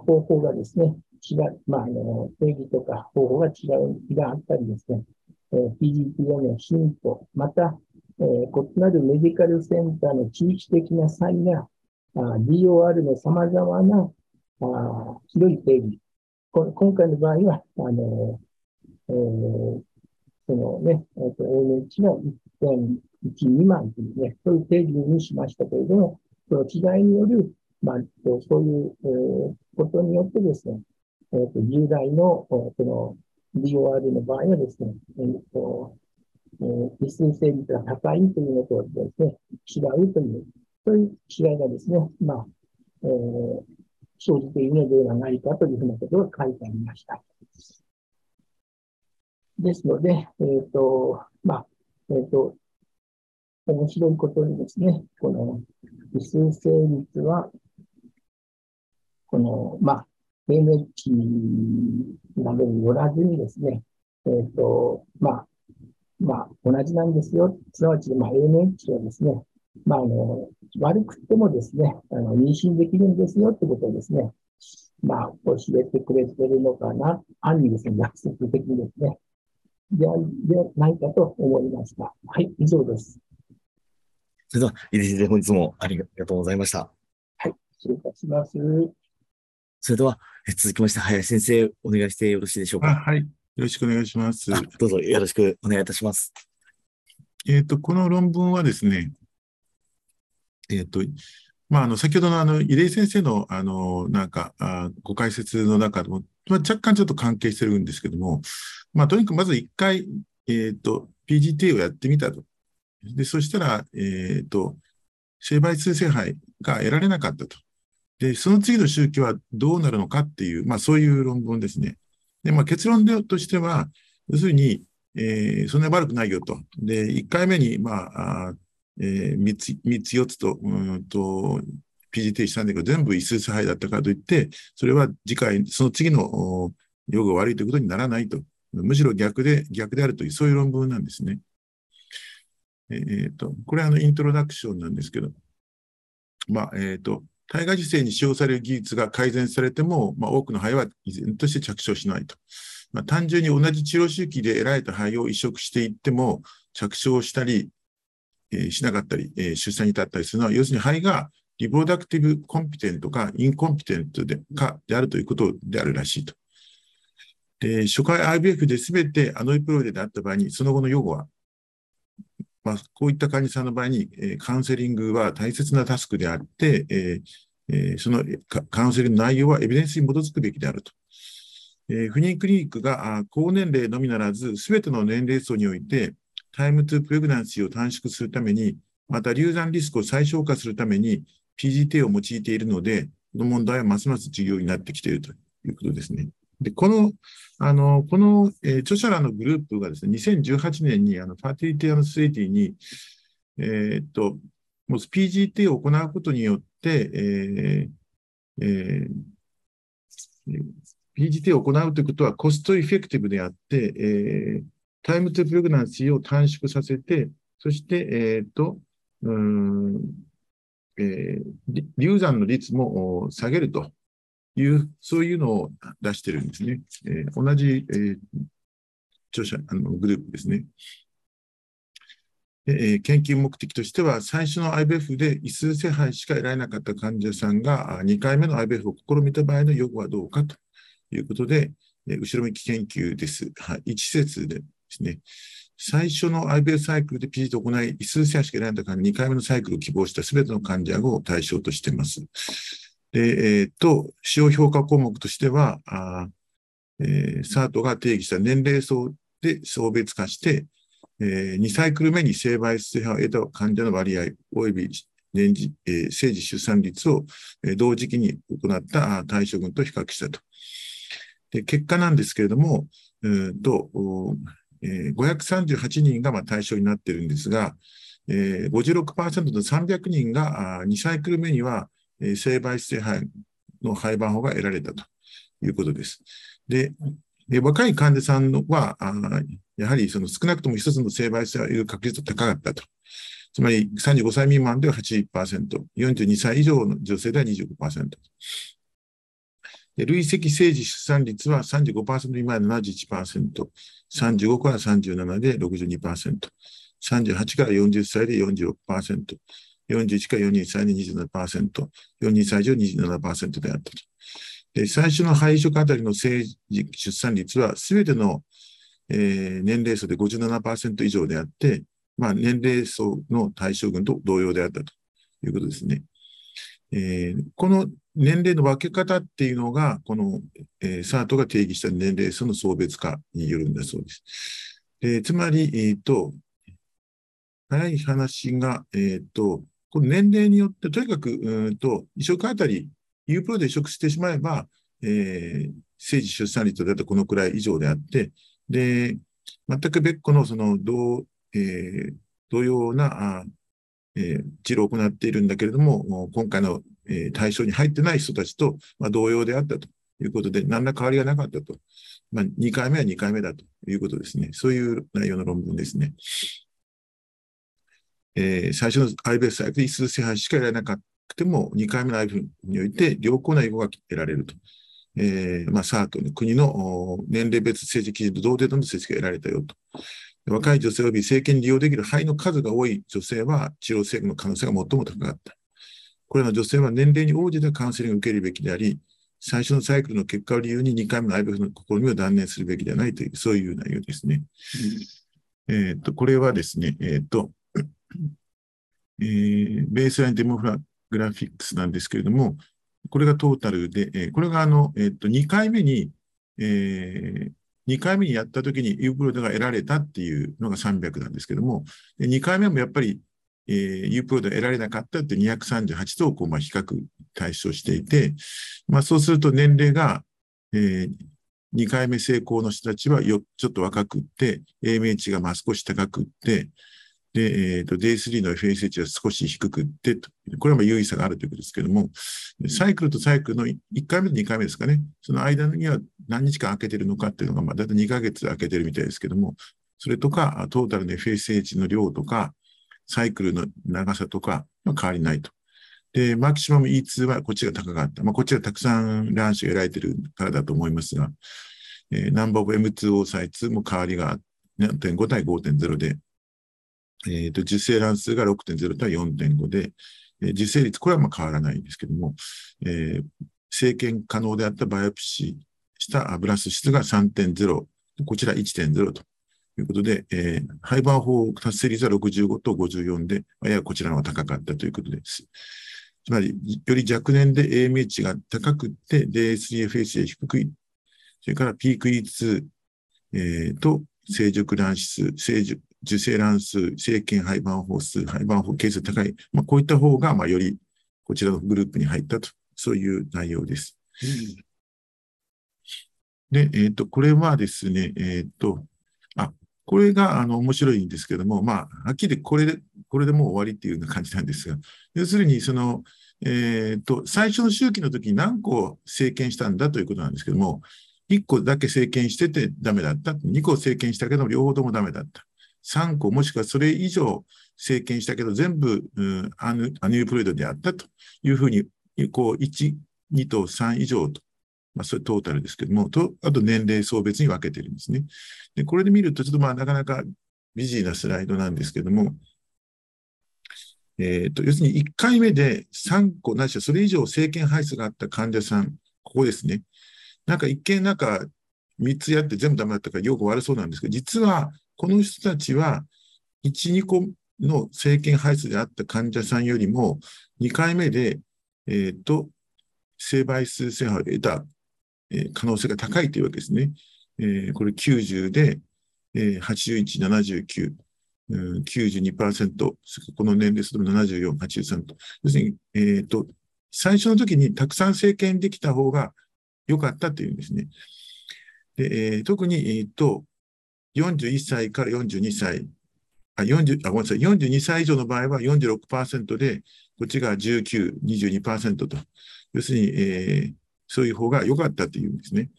方法がですね、違う、まあ、あの、定義とか方法が違う日があったりですね、えー、PGTO の進歩、また、えー、異なるメディカルセンターの地域的な差異や、DOR の様々なあ広い定義。今回の場合は、あの、えー、そのね、えっ、ー、と、ANH が1.1未満というね、そういう定義にしましたけれども、その違いによる、まあ、そういう、えー、ことによってですね、え、ー、と、従来の、その、DOR の場合はですね、えっ、ー、と、えー、一数性率が高いというのとですね、違うという、そういう違いがですね、まあ、えー、生じているのではないかというふうなことが書いてありました。ですので、えっ、ー、と、まあ、えっ、ー、と、面白いことにですね、この異数性率は、この、まあ、平面値などによらずにですね、えっ、ー、と、まあ、まあ、同じなんですよ。すなわち、まあ、ANH はですね、まあ、あの、悪くてもですね、あの、妊娠できるんですよってことをですね、まあ、教えてくれてるのかな、暗にですね、約束的にですね、ではないかと思いました。はい、以上です。それでは、井出先生、本日もありがとうございました。はい、失礼いたします。それでは、続きまして、林先生、お願いしてよろしいでしょうか？はい。よろしくお願いします。どうぞよろしくお願いいたします。えっ、ー、と、この論文はですね、えっ、ー、と、まあ、あの、先ほどのあの、入江先生の、あの、なんか、あご解説の中でも、まあ、若干ちょっと関係してるんですけども、まあ、とにかくまず一回、えっ、ー、と、PGT をやってみたと。で、そしたら、えっ、ー、と、シェーバイ通性杯が得られなかったと。で、その次の周期はどうなるのかっていう、まあ、そういう論文ですね。で、まあ、結論としては、要するに、えー、そんなに悪くないよと。で、1回目に、まあ、あえー、3つ、3つ4つと、うんと、PGT したんだけど、全部異数差配だったからといって、それは次回、その次の用が悪いということにならないと。むしろ逆で、逆であるという、そういう論文なんですね。えっ、ー、と、これはあの、イントロダクションなんですけど、まあ、えっ、ー、と、体外受精に使用される技術が改善されても、まあ、多くの肺は依然として着床しないと。まあ、単純に同じ治療周期で得られた肺を移植していっても、着床したり、えー、しなかったり、えー、出産に至ったりするのは、要するに肺がリプロダクティブコンピテントかインコンピテントでかであるということであるらしいと。で、初回 IVF で全てアノイプロイデであった場合に、その後の予後は、まあ、こういった患者さんの場合に、えー、カウンセリングは大切なタスクであって、えー、そのカウンセリングの内容はエビデンスに基づくべきであると。え、不妊クリニックが高年齢のみならず、すべての年齢層において、タイムトゥプレグナンシーを短縮するために、また流産リスクを最小化するために PGT を用いているので、この問題はますます重要になってきているということですね。で、この、あの、この、えー、著者らのグループがですね、2018年に、あの、ファーティリティアのスレイティに、えー、っと、もう PGT を行うことによって、えー、えー、PGT を行うということはコストエフェクティブであって、えー、タイムトゥプレグナンシーを短縮させて、そして、えっ、と、うん、えー、流産の率も下げると。いう、そういうのを出してるんですね。えー、同じ、えー、著者あのグループですね。えー、研究目的としては、最初の IBF で異数世配しか得られなかった患者さんが2回目の IBF を試みた場合の予後はどうかということで、えー、後ろ向き研究です。はい、一節でですね、最初の IBF サイクルで PG と行い、異数世配しか得られなかった2回目のサイクルを希望したすべての患者を対象としています。で、えっ、と、使用評価項目としては、あえー、サートが定義した年齢層で層別化して、えー、2サイクル目に性媒質派を得た患者の割合及び年次、えー、生児出産率を、同時期に行った対象群と比較したと。で結果なんですけれども、えーとえー、538人がまあ対象になっているんですが、えー、56%の300人が2サイクル目には、えー、性媒質肺の廃盤法が得られたということです。で、で若い患者さんは、あやはりその少なくとも一つの性媒質がいる確率が高かったと。つまり35歳未満では80%、42歳以上の女性では25%。で累積政治出産率は35%未満で71%、35から37で62%、38から40歳で46%、41から42歳で27%、42歳以上27%であったと。で最初の配属あたりの生児出産率は、すべての、えー、年齢層で57%以上であって、まあ、年齢層の対象群と同様であったということですね。えー、この年齢の分け方っていうのが、この、えー、サートが定義した年齢層の層別化によるんだそうです。えつまり、えっ、ー、と、早い話が、えっ、と、この年齢によって、とにかく、うんと、移植あたり U プロで移植してしまえば、えー、生児出産率だとこのくらい以上であって、で、全く別個のその同、えー、同様な、あえー、治療を行っているんだけれども、今回の、えー、対象に入ってない人たちと、まあ、同様であったということで、何ら変わりがなかったと。まあ、2回目は2回目だということですね。そういう内容の論文ですね。えー、最初の IBS サイクル、異数制覇しかやらなかっくても、2回目の IF において良好な英語が得られると。えー、まあ、サートの国の年齢別政治基準と同程度の成績が得られたよと。若い女性及び政権に利用できる肺の数が多い女性は治療成功の可能性が最も高かった。これらの女性は年齢に応じたカウンセリングを受けるべきであり、最初のサイクルの結果を理由に2回目の IVF の試みを断念するべきではないという、そういう内容ですね。うん、えっ、ー、と、これはですね、えっ、ー、と、えー、ベースラインデモグラフィックスなんですけれども、これがトータルで、えー、これがあの、えっ、と、2回目に、えー、2回目にやったときにユープロードが得られたっていうのが300なんですけども、で2回目もやっぱり、えー、ユープロード得られなかったって238とこう、まあ、比較対象していて、まあ、そうすると年齢が、えー、2回目成功の人たちはよちょっと若くって、英明値がまあ少し高くって、で、えっ、ー、と、Day3 の FSH は少し低くって、これはまあ優位差があるということですけども、サイクルとサイクルの1回目と2回目ですかね、その間には何日間空けてるのかっていうのが、まあ、だいたい2ヶ月空けてるみたいですけども、それとか、 total の FSH の量とか、サイクルの長さとかは変わりないと。で、 maximum E2 はこっちが高かった。まあ、こっちはたくさん卵子が得られてるからだと思いますが、えー、ナンバーオブ M2O サイツも変わりが4.5対5.0で、えっ、ー、と、受精卵数が6.0対4.5で、えー、受精率、これはまあ変わらないんですけども、えー、生検可能であった biopsy した blastocyst が3.0、こちら1.0ということで、えー、廃盤法達成率は65と54で、ややこちらの方が高かったということです。つまり、より若年で AMH が高くて、D3FH で低い、それからピーク E2、えー、と成熟卵子数、成熟受精卵数、生検廃盤法数、廃盤法係数高い、まあ、こういった方が、まあ、よりこちらのグループに入ったと、そういう内容です。うん、で、えっ、ー、と、これはですね、えっ、ー、と、あ、これが、あの、面白いんですけども、まあ、はっきりこれで、これでもう終わりっていうような感じなんですが、要するに、その、えっ、ー、と、最初の周期の時に何個生検したんだということなんですけども、1個だけ生検しててダメだった。2個生検したけど、両方ともダメだった。3個もしくはそれ以上生検したけど、全部、うん、アヌアニュープロイドであったというふうに、こう、1、2と3以上と、まあ、それトータルですけども、と、あと年齢層別に分けてるんですね。で、これで見ると、ちょっとまあ、なかなかビジーなスライドなんですけども、えっ、ー、と、要するに1回目で3個ないしはそれ以上生検配数があった患者さん、ここですね。なんか一見なんか3つやって全部ダメだったからよく悪そうなんですけど、実はこの人たちは1、2個の生検配数であった患者さんよりも2回目で、えっ、ー、と、性倍数性を得た、えー、可能性が高いというわけですね。えー、これ90で、えー、81、79。92%、この年齢すると74、83と。要するに、えっ、ー、と、最初の時にたくさん政権できた方が良かったっていうんですね。で、えー、特に、えっ、ー、と、41歳から42歳、あ、40、あ、ごめんなさい、42歳以上の場合は46%で、こっちが19、22%と。要するに、えー、そういう方が良かったというんですね。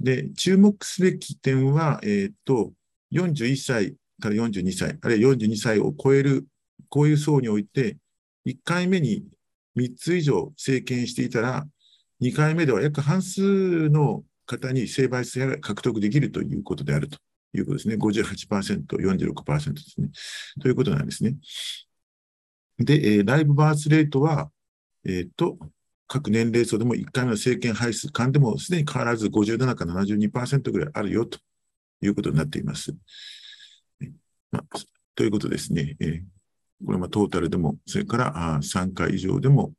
で、注目すべき点は、えっ、と、41歳から42歳、あるいは42歳を超える、こういう層において、1回目に3つ以上政権していたら、2回目では約半数の方に性倍数が獲得できるということであるということですね。58%、46%ですね。ということなんですね。で、えー、ライブバースレートは、えっ、ー、と、各年齢層でも1回目の政権配数間でもすでに変わらず57か72%ぐらいあるよということになっています。まあ、ということですね。えー、これはトータルでも、それからあ3回以上でも、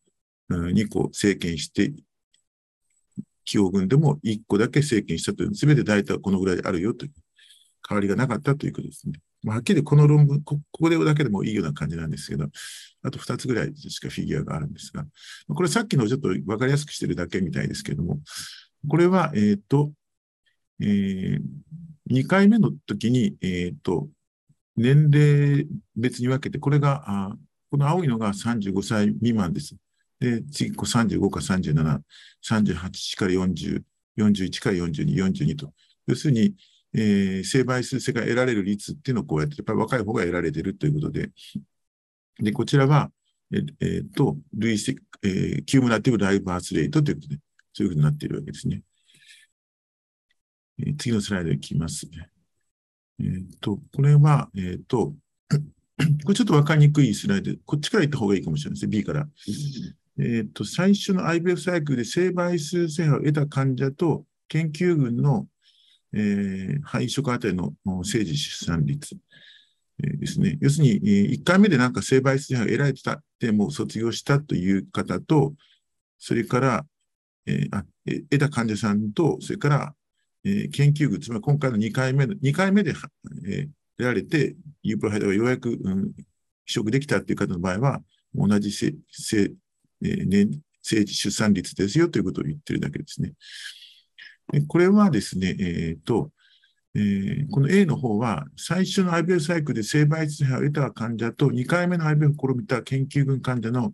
うん、2個政権して、起用軍でも1個だけ政権したという、すべて大体このぐらいあるよという、変わりがなかったということですね。まあ、はっきりこの論文こ、こでだけでもいいような感じなんですけど、あと2つぐらいしかフィギュアがあるんですが、これさっきのちょっと分かりやすくしてるだけみたいですけども、これは、えっ、ー、と、えー、2回目の時に、えっ、ー、と、年齢別に分けて、これが、あこの青いのが35歳未満です。で、次、35か37、38から40、41から42、42と。要するに、えー、性倍数性が得られる率っていうのをこうやって、やっぱり若い方が得られているということで、で、こちらは、えっ、えー、と、類似、えー、キュームラティブライブバースレートということで、そういうふうになっているわけですね。えー、次のスライドいきます。えっ、ー、と、これは、えっ、ー、と、これちょっとわかりにくいスライド、こっちから行った方がいいかもしれないですね、B から。えっ、ー、と、最初の IBF サイクルで性倍数制覇を得た患者と研究群の、えー、配色あたりの政治出産率、えー、ですね。要するに、えー、1回目でなんか性倍数を得られてたってもう卒業したという方と、それから、えー、あ得た患者さんと、それからえー、研究群、つまり今回の2回目の、2回目で、えー、出られて、ユープロハイドがようやく、うん、移植できたっていう方の場合は、同じせせ、えー、年、生児出産率ですよということを言ってるだけですね。これはですね、え、ー、と、えー、この A の方は、最初の IBF サイクルで性倍率を得た患者と、2回目の IBF を試みた研究群患者の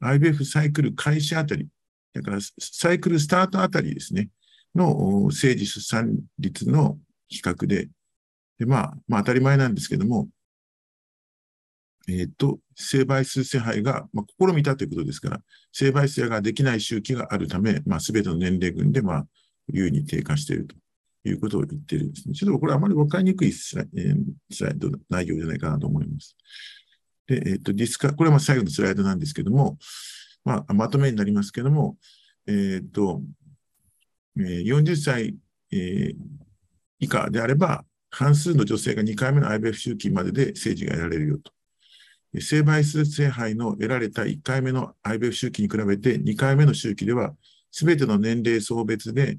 IBF サイクル開始あたり、だからサイクルスタートあたりですね、の政治出産率の比較で、でまあ、まあ当たり前なんですけども、えっ、ー、と、性倍数世配が、まあ、試みたということですから、性倍数ができない周期があるため、まあ、すべての年齢群で、まあ、優に低下しているということを言っているんですね。ちょっとこれあまり分かりにくいスライ,、えー、スライド内容じゃないかなと思います。で、えっ、ー、と、ディスカ、これは最後のスライドなんですけども、まあ、まとめになりますけども、えっ、ー、と、40歳え以下であれば、半数の女性が2回目の IVF 周期までで生児が得られるよと。性倍数性杯の得られた1回目の IVF 周期に比べて、2回目の周期では、すべての年齢層別で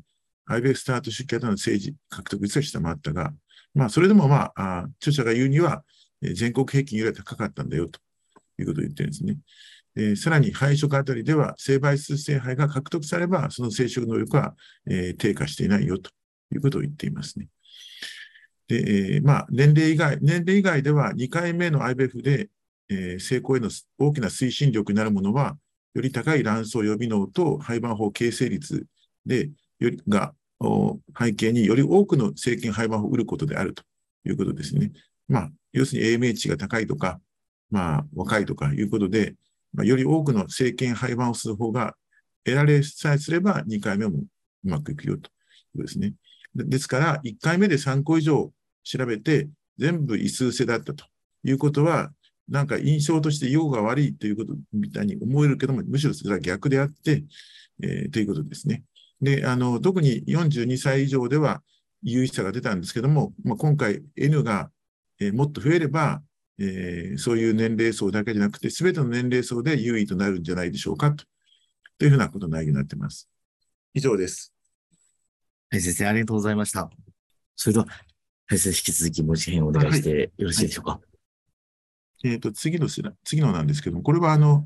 IVF スタート周期型の政治獲得率が下回ったが、まあ、それでもまあ、著者が言うには、全国平均よりは高かったんだよということを言ってるんですね。えー、さらに配色あたりでは性倍数性杯が獲得されば、その生殖能力は、えー、低下していないよということを言っていますね。で、えー、まあ、年齢以外、年齢以外では2回目の IBF で、え、成功への大きな推進力になるものは、より高い卵巣予備能と胚盤法形成率で、よりが背景により多くの政権胚盤を売ることであるということですね。まあ、要するに AMH が高いとか、まあ、若いとかいうことで、まあ、より多くの政権配番をする方が得られさえすれば2回目もうまくいくよということですね。ですから、1回目で3個以上調べて、全部異数性だったということは、なんか印象として用が悪いということみたいに思えるけども、むしろそれは逆であって、えー、ということですね。で、あの、特に42歳以上では有意差が出たんですけども、まあ、今回 N が、えー、もっと増えれば、えー、そういう年齢層だけじゃなくて、すべての年齢層で優位となるんじゃないでしょうかと、というふうなことの内容になっています。以上です。はい、先生、ありがとうございました。それでは、先生、引き続き、もし変お願いしてよろしいでしょうか？はいえっ、ー、と、次の次のなんですけども、これはあの、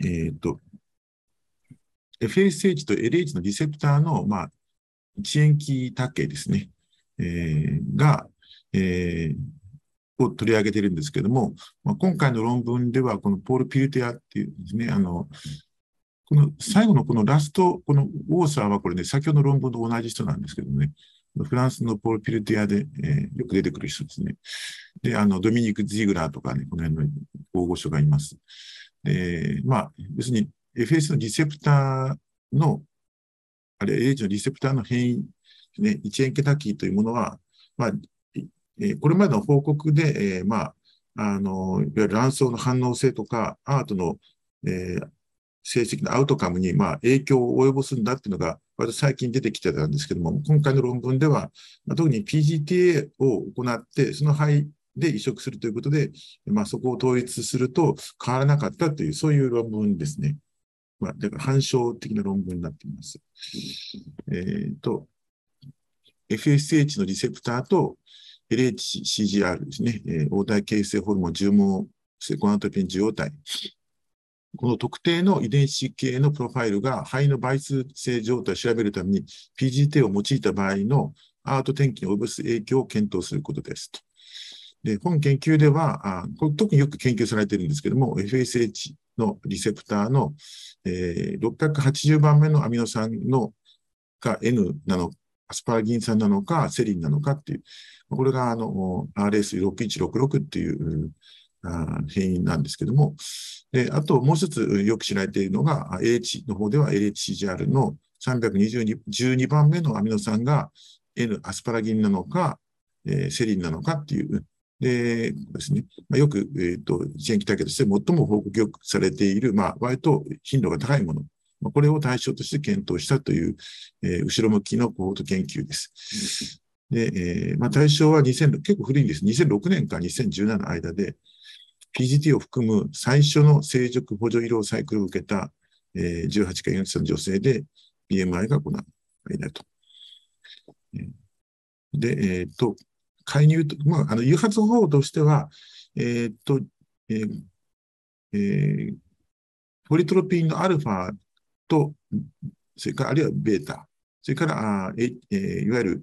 えっ、ー、と、FSH と LH のリセプターの、まあ、一塩基多形ですね、えー、が、えー、を取り上げているんですけども、まあ、今回の論文では、このポール・ピルテアっていうですね、あの、この最後のこのラスト、このオーサーはこれね、先ほどの論文と同じ人なんですけどね、フランスのポール・ピルティアで、えー、よく出てくる人ですね。で、あの、ドミニク・ジーグラーとかね、この辺の大御所がいます。で、まあ、要するに FS のリセプターの、あれ、H のリセプターの変異、ね、一円ケタキーというものは、まあ、え、これまでの報告で、えー、まあ、あの、いわゆる卵巣の反応性とか、アートの、えー、成績のアウトカムに、まあ、影響を及ぼすんだっていうのが、割と最近出てきてたんですけども、今回の論文では、まあ、特に PGTA を行って、その肺で移植するということで、まあ、そこを統一すると変わらなかったという、そういう論文ですね。まあ、だから反証的な論文になっています。えっ、ー、と、FSH のリセプターと LHCGR ですね、えー、応体形成ホルモン重毛セコアントピン受容体この特定の遺伝子系のプロファイルが肺の倍数性状態を調べるために PGT を用いた場合のアート天気に及ぼす影響を検討することですと。で、本研究では、あこれ特によく研究されているんですけども、FSH のリセプターの、えー、680番目のアミノ酸のが N なの、アスパラギン酸なのか、セリンなのかっていう、これがあの RS6166 っていう変異なんですけども、で、あともう一つよく知られているのが、AH の方では LHCGR の312番目のアミノ酸が N アスパラギンなのか、えー、セリンなのかっていう、でですね、まあ、よく、えっ、ー、と、支援期体系として最も報告よくされている、まあ、割と頻度が高いもの、まあ、これを対象として検討したという、えー、後ろ向きのコート研究です。で、えー、まあ、対象は2000、結構古いんです。2006年から2017の間で、PGT を含む最初の成熟補助医療サイクルを受けた、えー、18回40歳の女性で BMI がこの間だと。で、えっ、ー、と、介入と、まあ、あの、誘発方法としては、えっ、と、えーえー、ポリトロピンのアルファと、それから、あるいはベータ、それから、あえー、いわゆる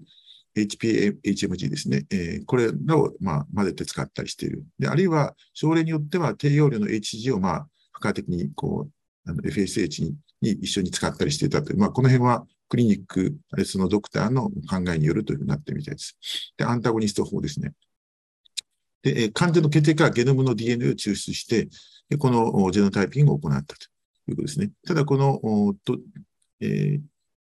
HPHMG ですね。えー、これらを、まあ、混ぜて使ったりしている。で、あるいは、症例によっては低用量の HG を、まあ、付加的に、こう、あの FSH にに一緒に使ったりしていたという、まあ、この辺はクリニック、あるいはそのドクターの考えによるというふうになってみたいです。で、アンタゴニスト法ですね。で、えー、患者の血液からゲノムの DNA を抽出して、でこのジェノタイピングを行ったということですね。ただ、この、とえー、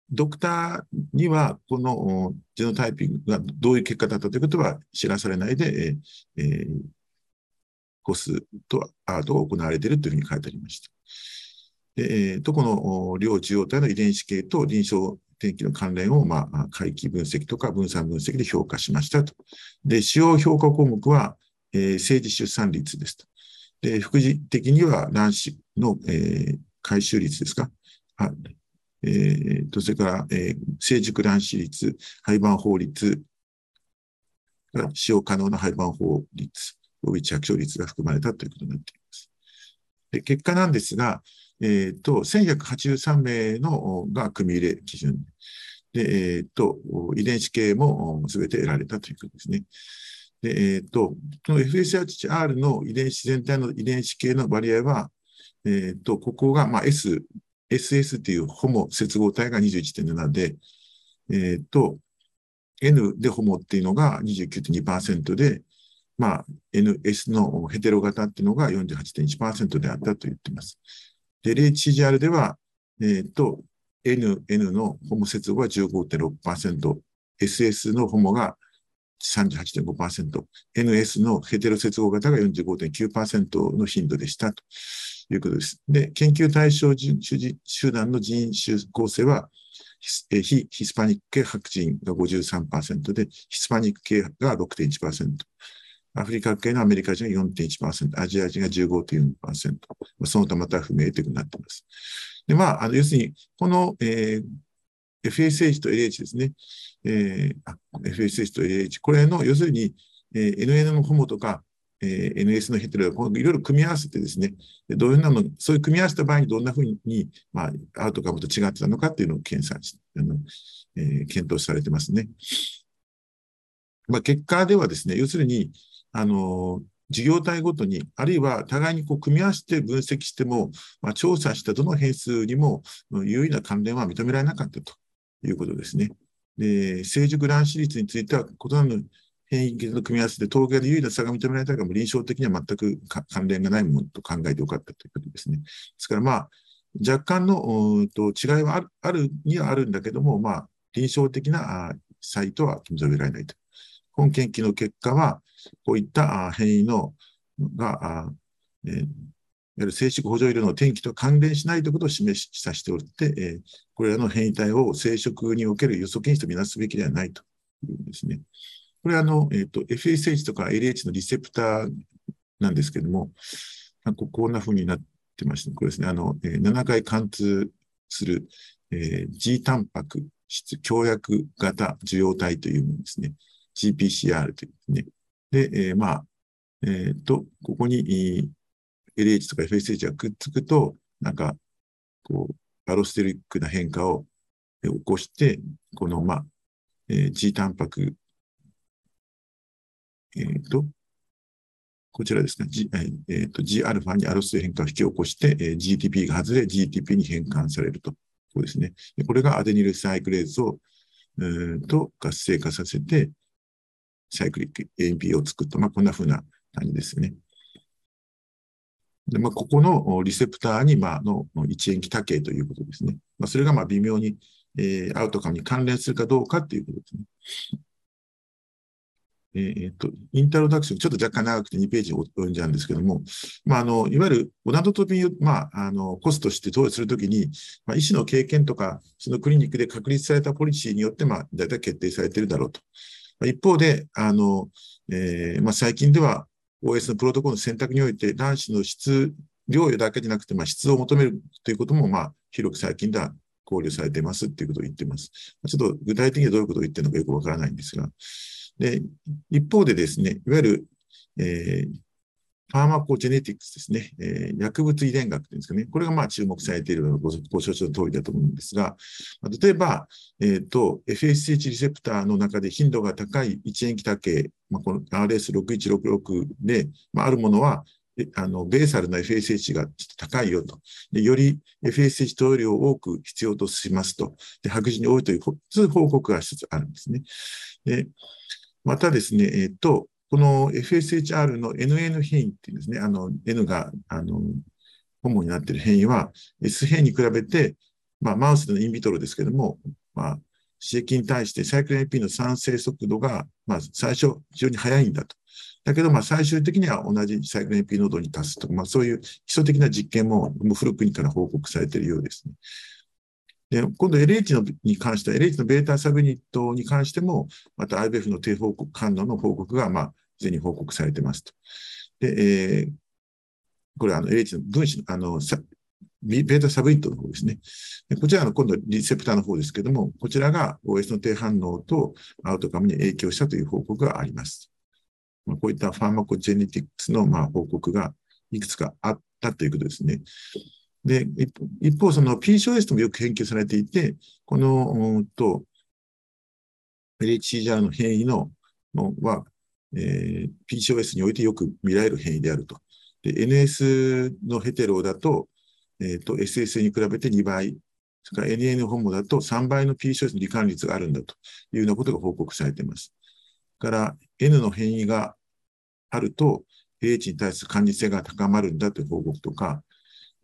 ドクターには、このジェノタイピングがどういう結果だったということは知らされないで、えー、コスとアートが行われているというふうに書いてありました。えー、と、この両受容体の遺伝子系と臨床天気の関連を、まあ、回帰分析とか分散分析で評価しましたと。で、主要評価項目は、えー、政治出産率ですと。で、副次的には卵子の、えー、回収率ですか。あえー、と、それから、えー、成熟卵子率、廃盤法率、使用可能な廃盤法率、及び着床率が含まれたということになっています。で結果なんですが、えっ、ー、と、1183名のが組み入れ基準で、えっ、ー、と、遺伝子系もすべて得られたということですね。で、えっ、ー、と、この FSHR の遺伝子全体の遺伝子系の割合は、えっ、と、ここが、まあ、S SS っていうホモ接合体が21.7で、えっ、と、N でホモっていうのが29.2%で、まあ、NS のヘテロ型っていうのが48.1%であったと言っています。LHCGR では、えっ、ー、と、N、N のホモ接合が15.6%、SS のホモが38.5%、NS のヘテロ接合型が45.9%の頻度でした。ということです。で、研究対象集団の人種構成は、非ヒスパニック系白人が53%で、ヒスパニック系が6.1%、アフリカ系のアメリカ人が4.1%、アジア人が15.4%、その他また不明ということになっています。で、まあ、あの要するに、この、えー、FSH と LH ですね。えー、FSH と LH。これの、要するに、えー、NN のホモとか、えー、NS のヘテロをいろいろ組み合わせてですね、どういうなの、そういう組み合わせた場合にどんなふうに、まあ、アウトカムと違ってたのかっていうのを検査し、あのえー、検討されてますね。まあ、結果ではですね、要するに、あの、事業体ごとに、あるいは互いにこう組み合わせて分析しても、まあ、調査したどの変数にも有意な関連は認められなかったということですね。で、成熟卵子率については、異なる変異型の組み合わせで統計で有意な差が認められたが、臨床的には全く関連がないものと考えてよかったということですね。ですから、まあ、若干のと違いはあるあるにはあるんだけども、まあ、臨床的な差異とは認められないと。本研究の結果は、こういった変異のが、えーわゆる生殖補助医療の転機と関連しないということを示しさせておって、えー、これらの変異体を生殖における予測因子とみなすべきではないというんですね。これはあの、え、ー、と、FSH とか LH のリセプターなんですけども、こんな風になってまして、これですね、あの、えー、7回貫通する、えー、G タンパク質強約型受容体というものですね。GPCR というね。で、えー、まあ、えっ、ー、と、ここに LH とか FSH がくっつくと、なんか、こう、アロステリックな変化を起こして、この、まあ、えー、G タンパク、えっ、ー、と、こちらですね、G、えー、と Gα にアロステル変化を引き起こして、えー、GTP が外れ GTP に変換されると。そうですね。これがアデニルサイクレーズを、えー、と活性化させて、サイクリック AMP を作った、まあ、こんな風な感じですね。で、まあ、ここのリセプターに、まあ、の一塩基多形ということですね。まあ、それが、まあ、微妙に、えー、アウトカムに関連するかどうかということですね。え、っと、インタロダクション、ちょっと若干長くて2ページを読んじゃうんですけども、まあ、あの、いわゆるオナドトピー、まあ、あの、コスとして投与するときに、まあ、医師の経験とか、そのクリニックで確立されたポリシーによって、まあ、大体決定されているだろうと。一方で、あの、えー、まあ、最近では OS のプロトコルの選択において、卵子の質、量与だけじゃなくて、まあ、質を求めるということも、まあ、広く最近では考慮されていますっていうことを言っています。ちょっと具体的にどういうことを言ってるのかよくわからないんですが。で、一方でですね、いわゆる、えー、ファーマコジェネティクスですね、えー、薬物遺伝学というんですかね、これがまあ注目されているごご承知の通りだと思うんですが、例えば、えっ、ー、と、FSH リセプターの中で頻度が高い一塩基多形、まあ、この RS6166 で、まあ、あるものは、あの、ベーサルな FSH がちょっと高いよと。でより FSH 投与量を多く必要としますと。で、白人に多いという報告が一つあるんですね。で、またですね、えっ、ー、と、この FSHR の NN 変異っていうんですね、あの、N が、あの、ホモになっている変異は、S 変異に比べて、まあ、マウスでのインビトロですけども、まあ、刺激に対してサイクル AP の産生速度が、まあ、最初、非常に速いんだと。だけど、まあ、最終的には同じサイクル AP 濃度に達すとか、まあ、そういう基礎的な実験も、もう古くにから報告されているようですね。で、今度 LH に関しては、LH のベータサブニットに関しても、また IBF の低報告感度の報告が、まあ、すでに報告されてますと。で、えー、これは LH の分子の、あの、ベータサブニットの方ですね。こちらの今度リセプターの方ですけども、こちらが OS の低反応とアウトカムに影響したという報告があります。こういったファーマコジェネティクスのまあ報告がいくつかあったということですね。で、一方、その PCOS ともよく研究されていて、この、うんと、LHCR の変異ののは、えー、PCOS においてよく見られる変異であると。で、NS のヘテロだと、えっ、ー、と、SS に比べて2倍、それから NN ホモだと3倍の PCOS の罹患率があるんだというようなことが報告されています。から、N の変異があると、LH に対する感受性が高まるんだという報告とか、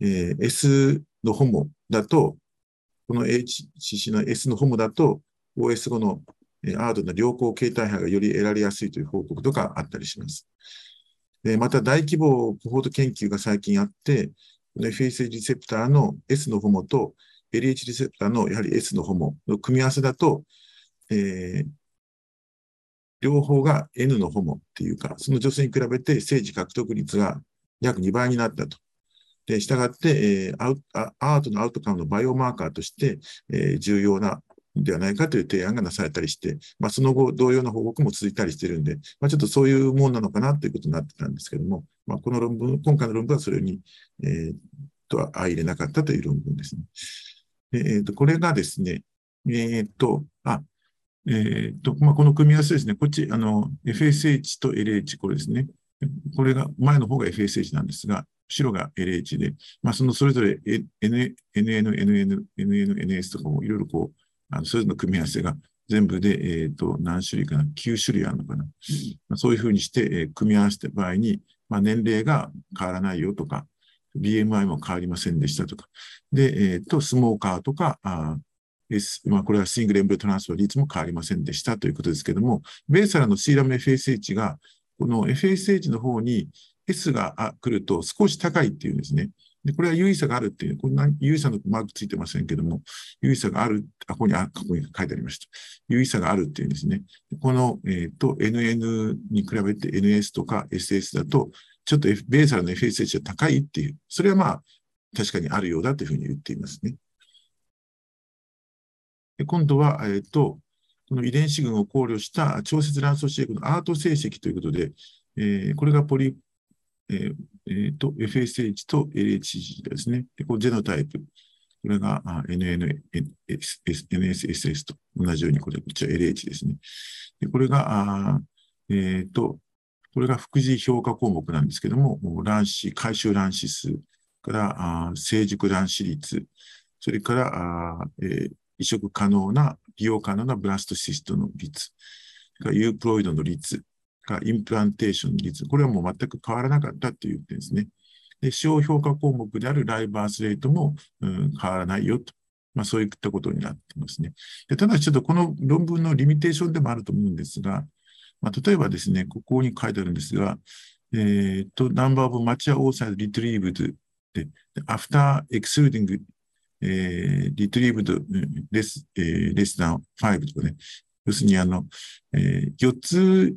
えー、S のホモだと、この HCC の S のホモだと、OS 後のアードの良好形態波がより得られやすいという報告とかあったりします。でまた、大規模コホート研究が最近あって、この FSH リセプターの S のホモと LH リセプターのやはり S のホモの組み合わせだと、えー、両方が N のホモっていうか、その女性に比べて政治獲得率が約2倍になったと。で、したがって、えー、アートのアウトカムのバイオマーカーとして、えー、重要なではないかという提案がなされたりして、まあ、その後、同様の報告も続いたりしてるんで、まあ、ちょっとそういうもんなのかなということになってたんですけども、まあ、この論文、今回の論文はそれに、えー、とは相入れなかったという論文ですね。えー、とこれがですね、えっ、と、あ、えっ、と、まあ、この組み合わせですね、こっち、あの、FSH と LH、これですね。これが、前の方が FSH なんですが、後ろが LH で、まあ、そのそれぞれ NN、NN、NN、NS とかもいろいろこう、あのそれぞれの組み合わせが全部で、え、ー、と、何種類かな ?9 種類あるのかな、まあ、そういうふうにして、えー、組み合わせた場合に、まあ、年齢が変わらないよとか、BMI も変わりませんでしたとか、で、えっ、ー、と、スモーカーとか、あ S、まあ、これはシングルエンブレトランスファー率も変わりませんでしたということですけども、ベーサラのシーラム FSH が、この FSH の方に S が来ると少し高いっていうんですね。で、これは優位差があるっていう、こんな優位差のマークついてませんけども、優位差がある、あ、ここに、あ、ここに書いてありました。優位差があるっていうんですね。この、えっ、ー、と、NN に比べて NS とか SS だと、ちょっと、F、ベーサルの FSH が高いっていう、それはまあ、確かにあるようだというふうに言っていますね。で今度は、えっ、ー、と、この遺伝子群を考慮した調節卵巣飼育のアート成績ということで、えー、これがポリえーえー、と FSH と LHC ですね。でこジェノタイプ。これが NNSSS と同じように、これ、こちら LH ですね。でこれが、あえっ、ー、と、これが副次評価項目なんですけども、卵子、回収卵子数からあ成熟卵子率、それからあ、えー、移植可能な、利用可能なブラストシストの率、ユープロイドの率、かインプランテーション率、これはもう全く変わらなかったっていうですね。で、使用評価項目であるライバースレートも、うん、変わらないよと。まあ、そういったことになってますね。でただし、ちょっとこの論文のリミテーションでもあると思うんですが、まあ、例えばですね、ここに書いてあるんですが、えっ、と、number of mature oocyte retrieved で、after excluding えー、retrieved less,、えー、less than 5とかね、要するにあの、えー、4つ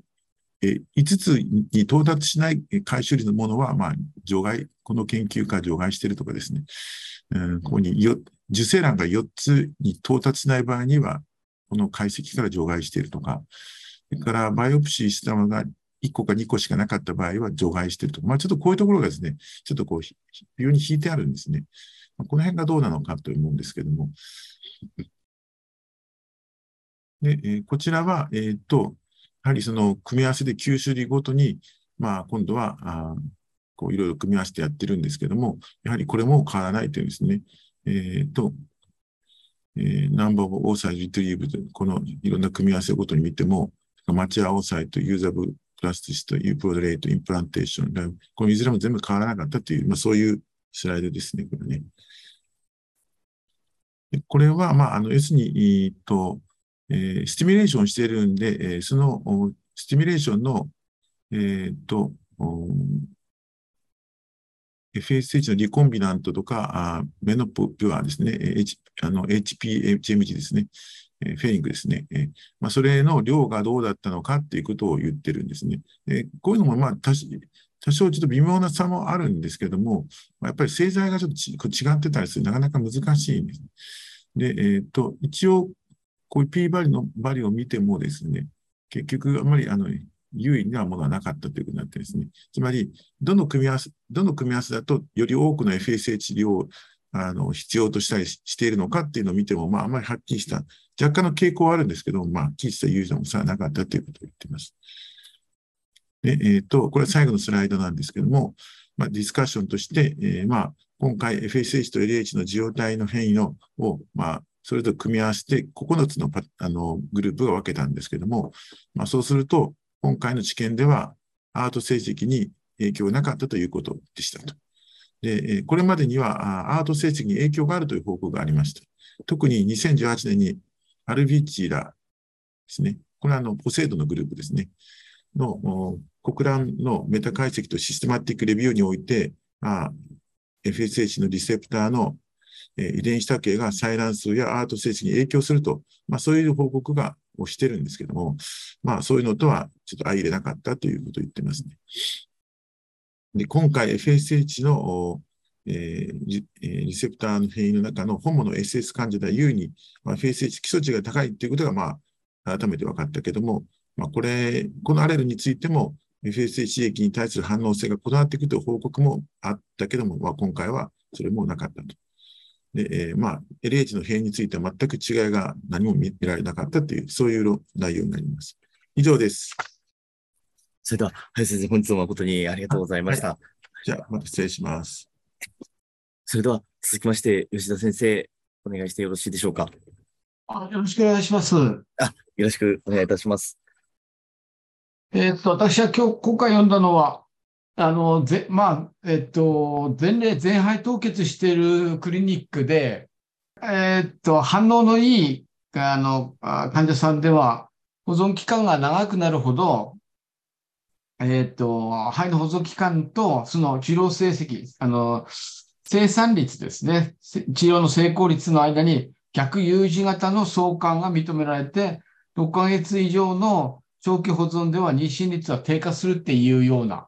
え5つに到達しない回収率のものは、まあ、除外、この研究から除外しているとかですね、うん、ここによ受精卵が4つに到達しない場合には、この解析から除外しているとか、それからバイオプシーしたものが1個か2個しかなかった場合は除外しているとか、まあ、ちょっとこういうところがですね、ちょっとこう、非常に引いてあるんですね。この辺がどうなのかと思うんですけども。で、えー、こちらは、えっ、ー、と、やはりその組み合わせで9種類ごとに、まあ、今度は、あこういろいろ組み合わせてやってるんですけども、やはりこれも変わらないというですね、えっ、ー、と、えー、 number oocyte retrieved という、このいろんな組み合わせごとに見ても、 mature oocyte、 usable blastocyst、 euploid rate、 implantation、このいずれも全部変わらなかったという、まあ、そういうスライドですね、これね。これは、まあ、あの、要するに、えっと、えー、 stimulation しているんで、えー、その stimulation の、え、っと、FSH のリコンビナントとか、あメノプピュアですね、H、あの HPHMG ですね、えー、フェリングですね、えーまあ、それの量がどうだったのかっていうことを言ってるんですね。えー、こういうのも、まあ多、少ちょっと微妙な差もあるんですけども、やっぱり製剤がちょっと違ってたりするなかなか難しいんです。で、えっ、と、一応、こういう P バリのバリを見てもですね、結局あまりあの優位なものはなかったということになってですね、つまり、どの組み合わせ、どの組み合わせだとより多くの FSH 量をあの必要としたりしているのかっていうのを見ても、まあ、あまりはっきりした、若干の傾向はあるんですけど、まあ、はっきりした優位さもさなかったということを言っています。で、えっ、ー、と、これは最後のスライドなんですけども、まあ、ディスカッションとして、えー、まあ、今回 FSH と LH の受容体の変異のを、まあ、それと組み合わせて9つのパあのグループが分けたんですけども、まあ、そうすると、今回の治験では、アート成績に影響なかったということでしたと。で、これまでにはアート成績に影響があるという報告がありました。特に2018年にアルビッチラですね。これはあの、ポセイドのグループですね。の国乱のメタ解析とシステマティックレビューにおいて、FSH のリセプターの、遺伝子多形が採卵数やアート成績に影響すると、まあ、そういう報告がをしてるんですけども、まあそういうのとはちょっと相入れなかったということを言ってますね。で、今回 FSH の、えーリセプターの変異の中の本物 SS 患者では優に、まあ、FSH 基礎値が高いということが、まあ、改めて分かったけども、まあ、これ、このアレルについても、FSH 刺激に対する反応性が異なっていくという報告もあったけども、まあ、今回はそれもなかったと。で、えー、まあ、LH の変異については全く違いが何も見られなかったという、そういう内容になります。以上です。それでは、林先生、本日も誠にありがとうございました。はい、じゃあ、また失礼します。それでは、続きまして、吉田先生、お願いしてよろしいでしょうか？あよろしくお願いします。あ、よろしくお願いいたします。えっと、私は今日、今回読んだのは、あの、ぜ、まあ、えっと、前例、全肺凍結しているクリニックで、えっと、反応のいい、あの、患者さんでは、保存期間が長くなるほど、えっと、肺の保存期間と、その治療成績、あの、生産率ですね、治療の成功率の間に逆 U 字型の相関が認められて、6ヶ月以上の長期保存では妊娠率は低下するっていうような、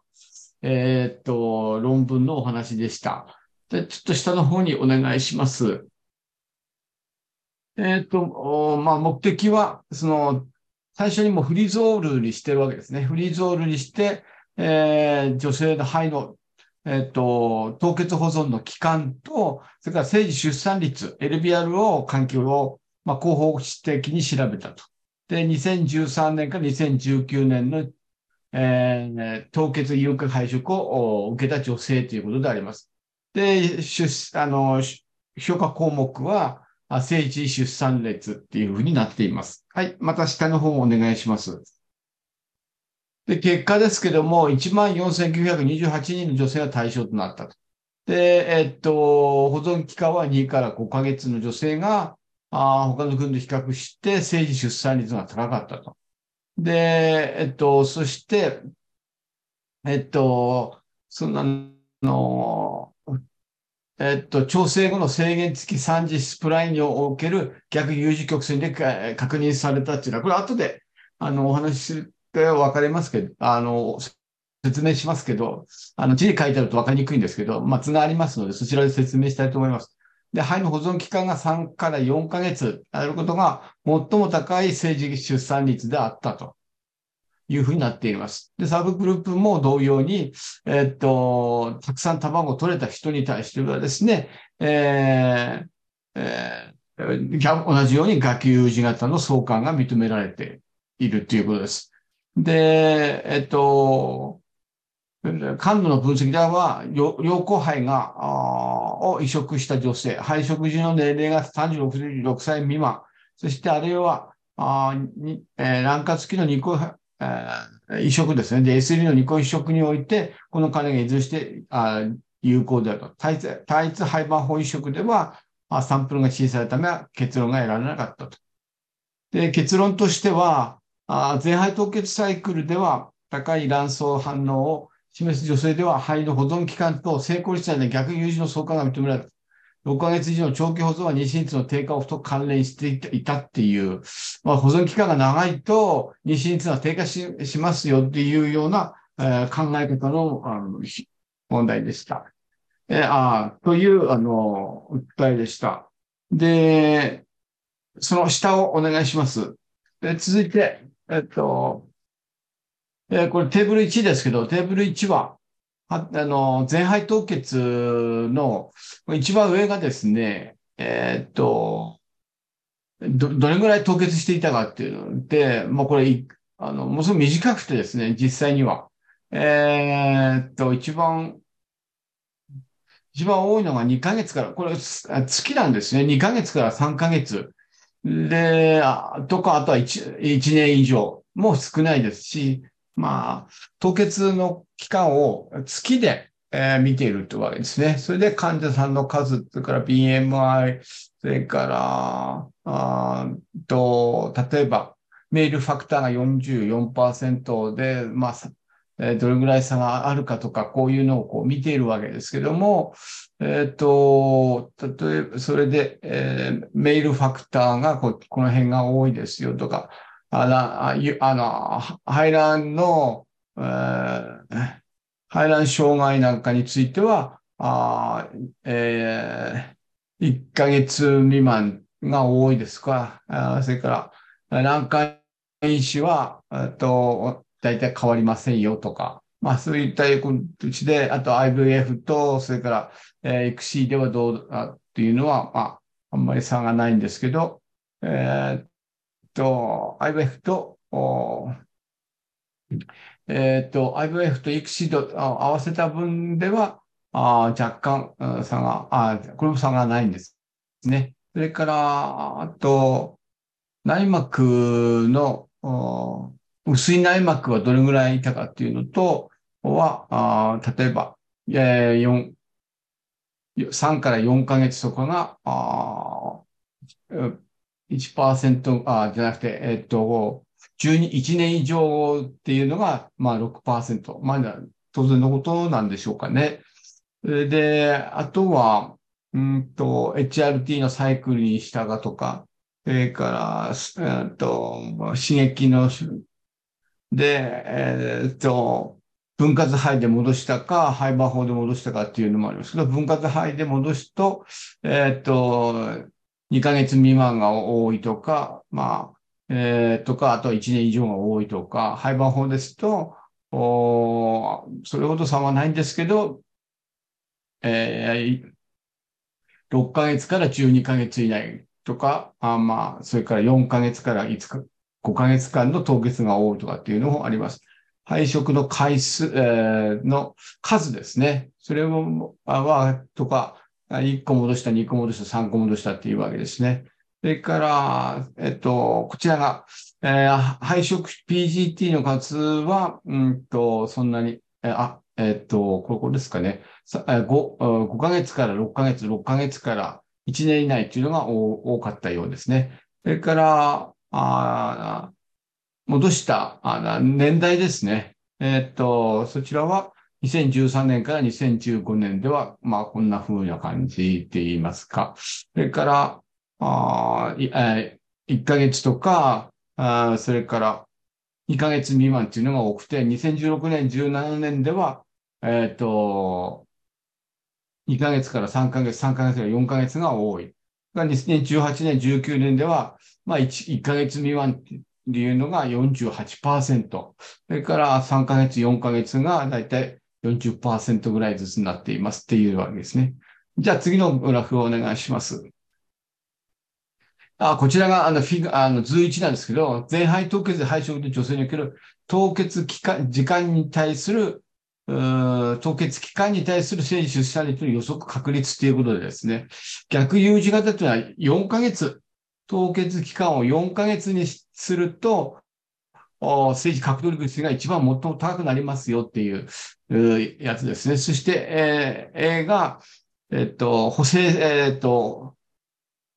えー、っと、論文のお話でした。で、ちょっと下の方にお願いします。えー、っと、まあ、目的は、その、最初にもフリゾールにしてるわけですね。フリゾールにして、えー、女性の肺の、えっと、凍結保存の期間と、それから生児出産率、LBR を環境を、まあ、広報的に調べたと。で、2013年から2019年のえ、凍結有価配色を受けた女性ということであります。で、出、あの、評価項目は、政治出産列っていうふうになっています。はい。また下の方をお願いします。で、結果ですけども、14,928人の女性が対象となったと。で、えっと、保存期間は2から5ヶ月の女性が、あ他の国と比較して、政治出産率が高かったと。で、えっと、そして、えっと、そんなの、えっと、調整後の制限付き三次スプラインにおける逆 U 字曲線で確認されたっていうのは、これ後で、あの、お話しすると分かりますけど、あの、説明しますけど、あの、字に書いてあると分かりにくいんですけど、まあ、図がありますので、そちらで説明したいと思います。で、肺の保存期間が3から4ヶ月あることが最も高い政治出産率であったというふうになっています。で、サブグループも同様に、えっと、たくさん卵を取れた人に対してはですね、えーえー、同じように学級有事型の相関が認められているということです。で、えっと、感度の分析では、良好肺が、を移植した女性、肺植時の年齢が36歳未満、そしてあるいは、あにえー、卵活期の二個、えー、移植ですね。で、S3 の二個移植において、この金が依存してあ有効であると。単一単一肺盤法移植では、あサンプルが小さいため結論が得られなかったと。で、結論としては、あ全肺凍結サイクルでは高い卵巣反応を示す女性では肺の保存期間と成功率内で逆有事の相関が認められた。6ヶ月以上の長期保存は妊娠率の低下をと関連していたっていう、まあ、保存期間が長いと妊娠率が低下ししますよっていうような、えー、考え方のあの問題でした。えー、あという、あの、訴えでした。で、その下をお願いします。で続いて、えっと、えー、これテーブル1ですけど、テーブル1は、あの、全肺凍結の一番上がですね、えー、っと、ど、どれぐらい凍結していたかっていうので、もうこれ、あの、ものすごく短くてですね、実際には。えー、っと、一番、一番多いのが2ヶ月から、これ月なんですね。2ヶ月から3ヶ月。で、あとか、あとは 1, 1年以上も少ないですし、まあ、凍結の期間を月で、えー見ているというわけですね。それで患者さんの数、それから BMI、それから、あと、例えば、メールファクターが44%で、まあ、えーどれぐらい差があるかとか、こういうのをこう見ているわけですけども、えっ、と、例えば、それで、えーメールファクターがここの辺が多いですよとか、あら、あの、排卵の、えー排卵障害なんかについては、あえー、1ヶ月未満が多いですか。あそれから、卵管因子は、えっと、大体変わりませんよとか、まあそういった形で、あと IVF と、それから、えー、XC ではどうだっていうのは、まあ、あんまり差がないんですけど、えーと、IVF と、おえーと、IVF と XC と合わせた分では、あ若干差が、あこれも差がないんですね。それから、あと、内膜の、薄い内膜はどれぐらいいたかっていうのと、は、あ例えば、えー、4、3から4ヶ月とかが、あ1%、あじゃなくて、えっと、12、1年以上っていうのが、まあ6%。まあ当然のことなんでしょうかね。で、あとは、うんと、HRT のサイクルに従とか、それから、えっと、刺激ので、えっと、分割肺で戻したか、肺盤法で戻したかっていうのもありますけど、分割肺で戻すと、えっと、2ヶ月未満が多いとか、まあ、えーとか、あとは1年以上が多いとか、肺盤法ですと、おそれほど差はないんですけど、えー6ヶ月から12ヶ月以内とか、あまあ、それから4ヶ月から5日、5ヶ月間の凍結が多いとかっていうのもあります。配色の回数、えーの数ですね。それも、あは、とか、1個戻した、2個戻した、3個戻したっていうわけですね。それから、えっと、こちらが、えー配色 PGT の数は、うんと、そんなに、えあ、えっと、ここですかね。5, 5ヶ月から6ヶ月、6ヶ月から1年以内っていうのが多多かったようですね。それから、あ戻したあ年代ですね。えっと、そちらは2013年から2015年では、まあ、こんな風な感じって言いますか。それから、あ1ヶ月とか、あそれから2ヶ月未満っていうのが多くて、2016年、17年では、えっと、2ヶ月から3ヶ月、3ヶ月から4ヶ月が多い。2018年、19年では、まあ1、1ヶ月未満っていうのが48%。それから3ヶ月、4ヶ月がだいたい40%ぐらいずつになっていますっていうわけですね。じゃあ次のグラフをお願いします。あ、こちらがあのフィグ、あの図1なんですけど、全肺凍結で肺色で女性における凍結期間、時間に対する、凍結期間に対する生理出産率の予測確率ということでですね、逆 U 字型というのは4ヶ月、凍結期間を4ヶ月にすると、政治獲得率が一番最も高くなりますよっていうやつですね。そして、えー A が、えっと、補正、えっと、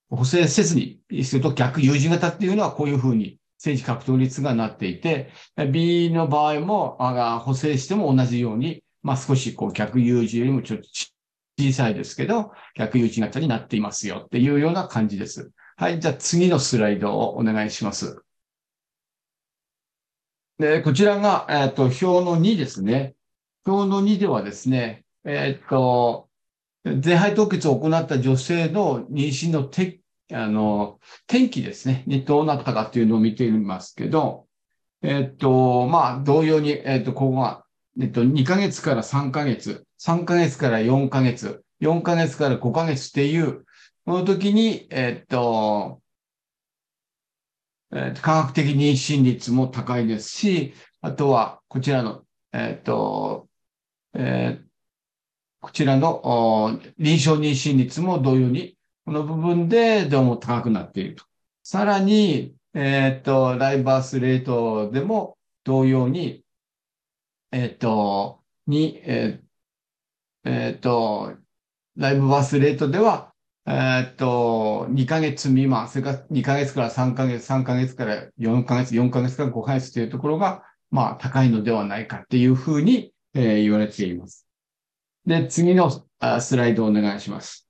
補正せずにすると逆 U 字型っていうのはこういうふうに政治獲得率がなっていて、B の場合も、あ補正しても同じように、まあ少しこう逆 U 字よりもちょっと小さいですけど、逆 U 字型になっていますよっていうような感じです。はい。じゃあ次のスライドをお願いします。で、こちらが、えっ、と、表の2ですね。表の2ではですね、えっ、と、全肺凍結を行った女性の妊娠のてあの天気ですね、にどうなったかっていうのを見ていますけど、えっ、と、まあ、同様に、えっ、と、ここが、えっ、と、2ヶ月から3ヶ月、3ヶ月から4ヶ月、4ヶ月から5ヶ月っていう、この時に、えっ、と、えー科学的妊娠率も高いですし、あとは、こちらの、えっ、と、えーこちらの臨床妊娠率も同様に、この部分でどうも高くなっていると。さらに、えっ、と、ライバースレートでも同様に、えっ、と、に、えっ、えっ、と、ライブバースレートでは、えっと、2ヶ月未満、それから2ヶ月から3ヶ月、3ヶ月から4ヶ月、4ヶ月から5ヶ月というところが、まあ、高いのではないかっていうふうに、えー言われています。で、次のスライドをお願いします。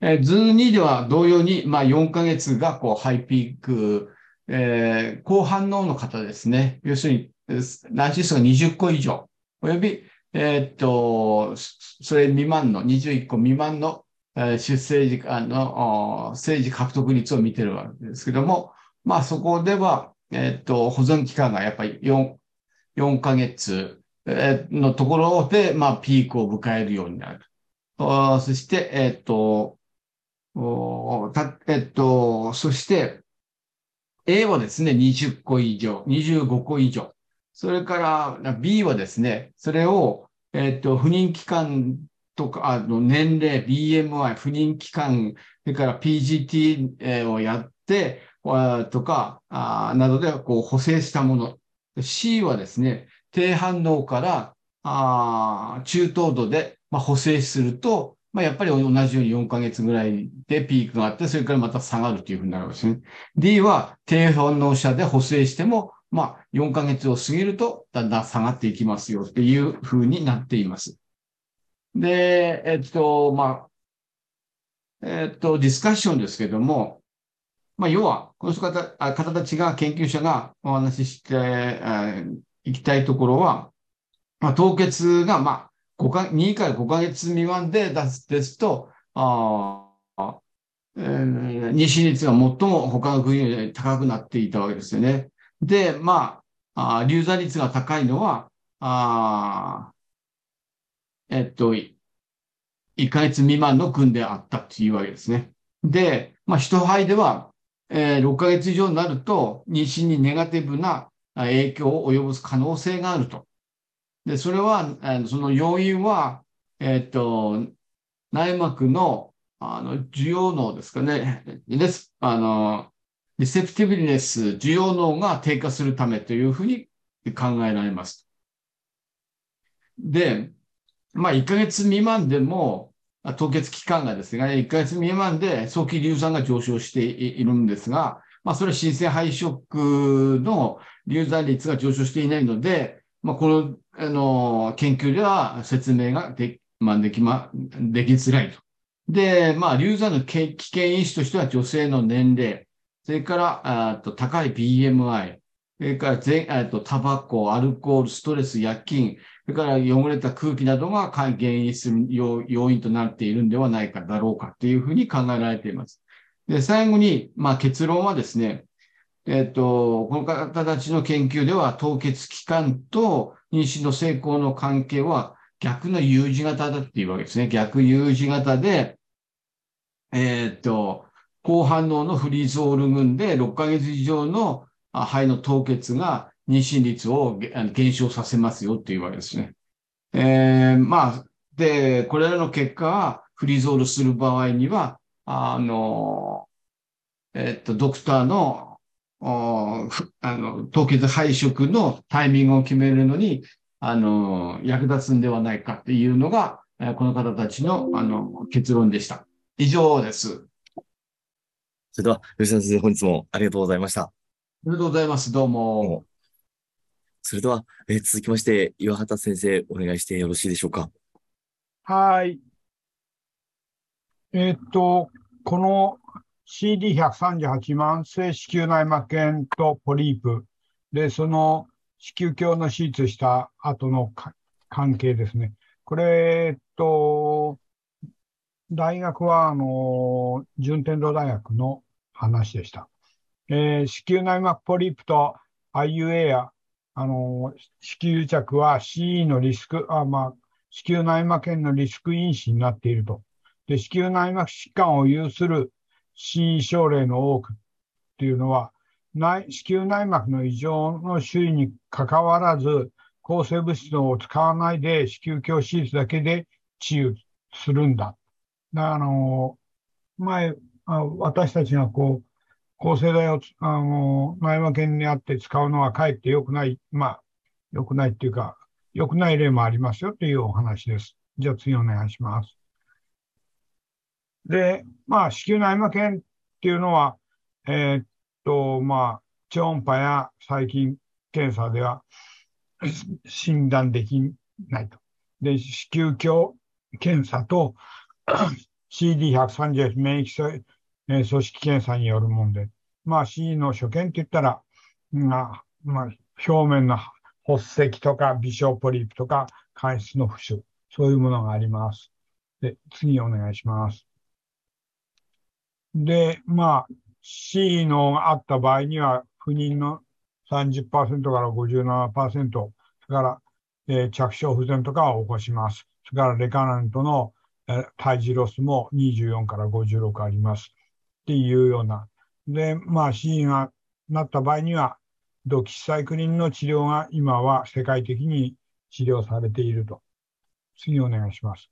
えー、図2では同様に、まあ、4ヶ月がこうハイピーク、えー高反応の方ですね。要するに、えー卵子数が20個以上、および、えーっと、それ未満の、21個未満の、出生時間の、生児獲得率を見てるわけですけども、まあそこでは、えーっと、保存期間がやっぱり4、4ヶ月のところで、まあピークを迎えるようになる。そして、えーっと、おた、えっと、そして、A はですね、20個以上、25個以上。それから B はですね、それを、えっと、不妊期間とか、あの、年齢、BMI、不妊期間、それから PGT をやって、とか、あなどでこう補正したもの。C はですね、低反応からあ中等度で、まあ、補正すると、まあ、やっぱり同じように4ヶ月ぐらいでピークがあって、それからまた下がるというふうになるわけですね。D は低反応者で補正しても、まあ、4ヶ月を過ぎると、だんだん下がっていきますよっていう風になっています。で、えっと、まあ、えっと、ディスカッションですけども、まあ、要は、この人方方たちが、研究者がお話ししてえーいきたいところは、まあ、凍結が、まあ、5か、2から5ヶ月未満で出すですと、あーえー妊娠率が最も他の国より高くなっていたわけですよね。で、まあ、あ流産率が高いのは、あえっと、1ヶ月未満の群であったというわけですね。で、まあ、人肺では、えー6ヶ月以上になると、妊娠にネガティブな影響を及ぼす可能性があると。で、それは、あのその要因は、えっと、内膜の、あの、需要能ですかね。レス、あの、リセプティブネス、需要能が低下するためというふうに考えられます。で、まあ、1ヶ月未満でも、凍結期間がですが、1ヶ月未満で早期流産が上昇しているんですが、まあ、それは新生肺色の流産率が上昇していないので、まあ、この、あの、研究では説明がで、まあ、できま、できづらいと。で、まあ、流産の危険因子としては女性の年齢、それから、あと高い BMI、それからぜ、えっと、タバコ、アルコール、ストレス、薬品、それから汚れた空気などが原因する要要因となっているんではないかだろうかというふうに考えられています。で、最後に、まあ結論はですね、えっと、この方たちの研究では凍結期間と妊娠の成功の関係は逆の U 字型だっていうわけですね。逆 U 字型で、えっと、高反応のフリーゾール群で6ヶ月以上の肺の凍結が妊娠率を減少させますよっていうわけですね。えーまあ、で、これらの結果はフリーゾールする場合には、あの、えっと、ドクターの、あの、凍結配色のタイミングを決めるのに、あの、役立つんではないかっていうのが、この方たちの、あの、結論でした。以上です。それでは、吉田先生、本日もありがとうございました。ありがとうございます。どうも。それでは、えー続きまして、岩畑先生、お願いしてよろしいでしょうか？はい。えーっと、この CD138 万性子宮内膜炎とポリープで、その子宮鏡の手術した後のか関係ですね。これ、えーっと、大学は、あの、順天堂大学の話でした。えー子宮内膜ポリープと IUA や、あの、子宮癒着は CE のリスク、あ、まあ、子宮内膜炎のリスク因子になっていると。で、子宮内膜疾患を有する CE 症例の多くっていうのは、内子宮内膜の異常の種類に関わらず、抗生物質を使わないで子宮鏡手術だけで治癒するんだ。あの、前、私たちがこう、抗生剤をあの内膜炎にあって使うのはかえって良くない。まあ、良くないっていうか、良くない例もありますよというお話です。じゃあ次お願いします。で、まあ、子宮内膜炎っていうのは、えー、っと、まあ、超音波や細菌検査では診断できないと。で、子宮鏡検査と CD138 免疫組織検査によるもんで、まあ C の所見って言ったら、まあ、まあ、表面の発石とか微小ポリープとか間質の浮腫、そういうものがあります。で、次お願いします。で、まあ、C のがあった場合には、不妊の30%から57%、それから、えー、着床不全とかを起こします。それからレカナントの、え、胎児ロスも24から56あります。っていうような。で、まあ C がなった場合には、ドキシサイクリンの治療が今は世界的に治療されていると。次お願いします。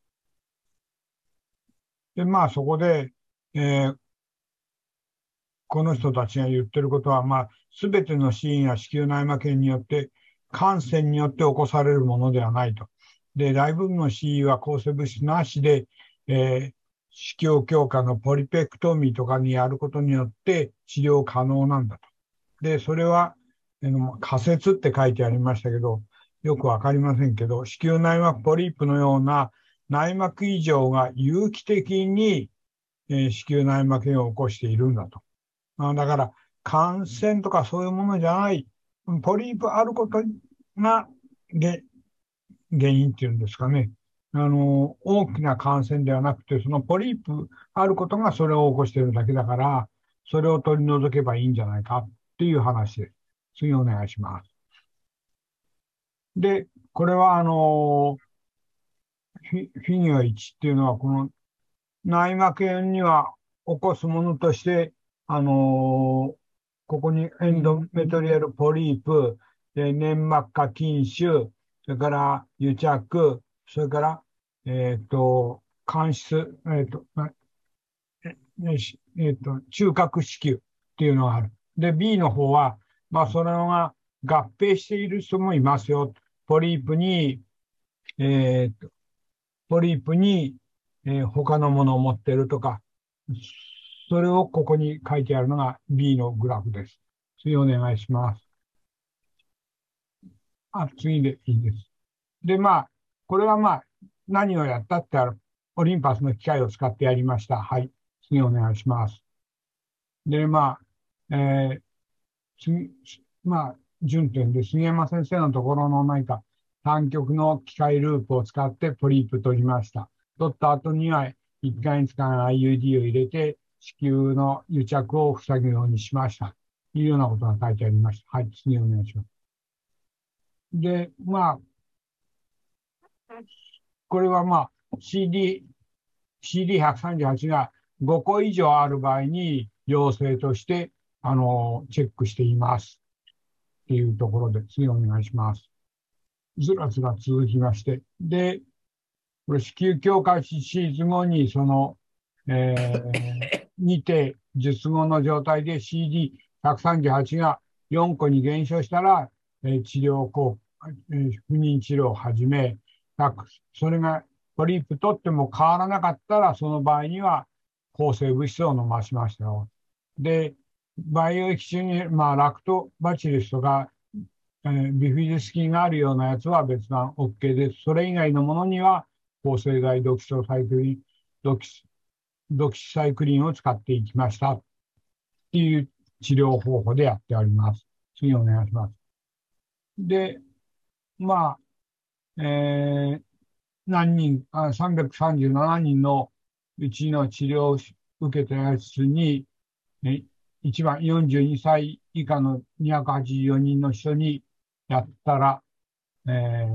で、まあそこで、えー、この人たちが言ってることは、まあ、すべての死因や子宮内膜炎によって、感染によって起こされるものではないと。で、大部分の死は抗生物質なしで、えー、子宮強化のポリペクトミーとかにやることによって治療可能なんだと。で、それは、えー、仮説って書いてありましたけど、よくわかりませんけど、子宮内膜ポリープのような内膜異常が有機的に、えー、子宮内膜炎を起こしているんだと。あだから、感染とかそういうものじゃない、ポリープあることが原因っていうんですかね。あの、大きな感染ではなくて、そのポリープあることがそれを起こしてるだけだから、それを取り除けばいいんじゃないかっていう話です。次お願いします。で、これはあの、フィフィギュア1っていうのは、この内膜炎には起こすものとして、あの、ここにエンドメトリアルポリープ、で粘膜下筋腫、それから癒着、それから、えっ、ー、と、間質、えっ、ー、と、ええっ、と、中核子宮っていうのがある。で、B の方は、まあ、それが合併している人もいますよ。ポリープに、えっ、と、ポリープに、え、他のものを持ってるとか、それをここに書いてあるのが B のグラフです。次お願いします。あ、次でいいです。で、まあ、これはまあ、何をやったってある、オリンパスの機械を使ってやりました。はい。次お願いします。で、まあ、えー、次、まあ、順点で、杉山先生のところの何か、単極の機械ループを使ってポリープ取りました。取った後には、1ヶ月間 IUD を入れて、地球の癒着を塞ぐようにしました。というようなことが書いてありました。はい、次お願いします。で、まあ、これはまあ、CD、CD138 が5個以上ある場合に陽性として、あの、チェックしています。っていうところで、次お願いします。ずらずら続きまして。で、これ、子宮強化シーズ後に、その、えー、にて、術後の状態で CD138 が4個に減少したら、えー、治療効えー、不妊治療を始め、それがポリープ取っても変わらなかったら、その場合には抗生物質を飲ましましたよ。で、培養液中に、まあ、ラクトバチリスとか、えー、ビフィズス菌があるようなやつは別段 OK です。それ以外のものには抗生剤ドキソサイクリン、ドキドキサイクリンを使っていきましたっていう治療方法でやっております。次お願いします。で、まあ、えー、何人、あ337人のうちの治療を受けたやつに、ね、一番42歳以下の284人の人にやったら、え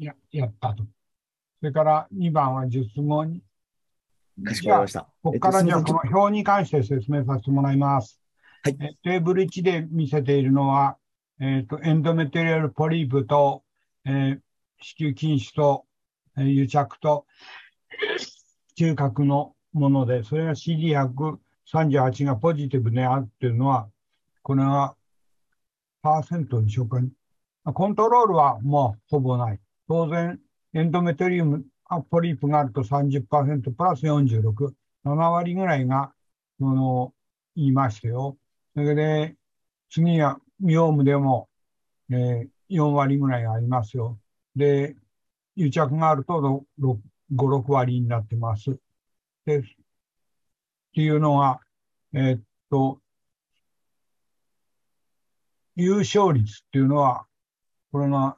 ー、や、やったと。それから2番は術後に、かしこまりました。ここからじゃあ、この表に関して説明させてもらいます。はい。テーブル1で見せているのは、えっ、ー、と、エンドメテリアルポリープと、えー、子宮筋腫と、えー、癒着と、中核のもので、それが CD138 がポジティブであるっていうのは、これは、パーセントでしょうかコントロールはもうほぼない。当然、エンドメトリウム、ポリープがあると30%プラス46、7割ぐらいが、その、言いましたよ。それで、次は、ミオームでも、えー、4割ぐらいありますよ。で、癒着があると5、6割になってます。で、っていうのが、えー、っと、優勝率っていうのは、これが、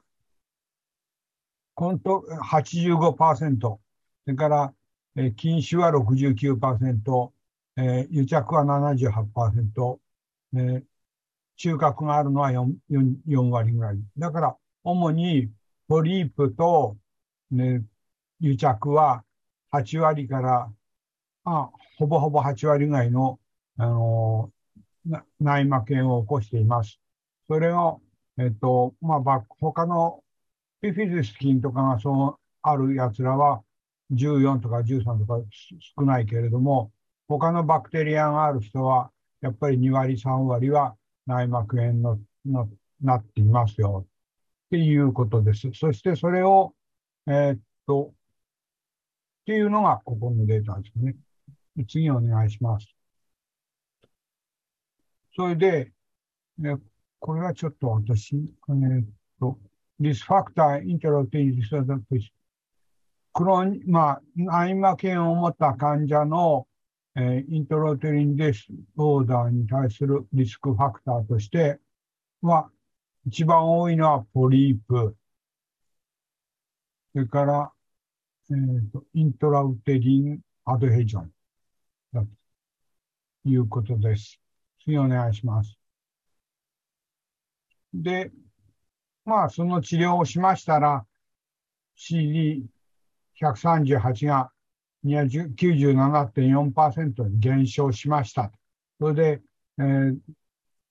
コント85%、それから、えー、禁止は69%、えー、癒着は78%、えー、中核があるのは 4, 4, 割ぐらい。だから、主にポリープと、ね、癒着は8割から、あほぼほぼ8割ぐらいの、あのー、内膜炎を起こしています。それを、えっと、まあ、他のピフィズス菌とかがそうある奴らは14とか13とか少ないけれども、他のバクテリアがある人は、やっぱり2割、3割は内膜炎ののなっていますよ。っていうことです。そしてそれを、えー、っと、っていうのがここのデータですね。次お願いします。それで、ね、これはちょっと私、えー、っと、リスファクター、インテロティリストだとクロン、まあ、内膜炎を持った患者の、え、イントロテリンデスオーダーに対するリスクファクターとしては、一番多いのはポリープ、それから、えーと、イントラウテリンアドヘジョンだということです。次お願いします。で、まあ、その治療をしましたら、CD138 が97.4%に減少しました。それで、えー、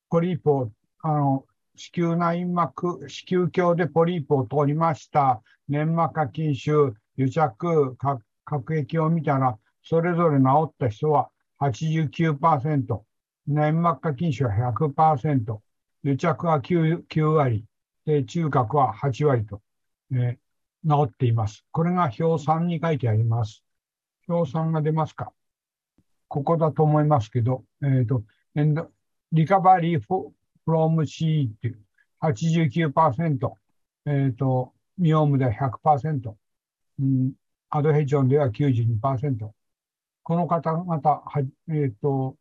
ポリープを、あの、子宮内膜、子宮鏡でポリープを取りました。粘膜下筋腫、癒着、核液を見たら、それぞれ治った人は89%、粘膜下筋腫は100%、癒着は 9, 9割、で中核は8割と、えー、治っています。これが表3に書いてあります。表3が出ますか？ここだと思いますけど、えっ、ー、と、リカバリーフローム C っていう89%、えっ、ー、と、ミオームでは100%、うん、アドヘジョンでは92%。この方々、はえっ、ー、と、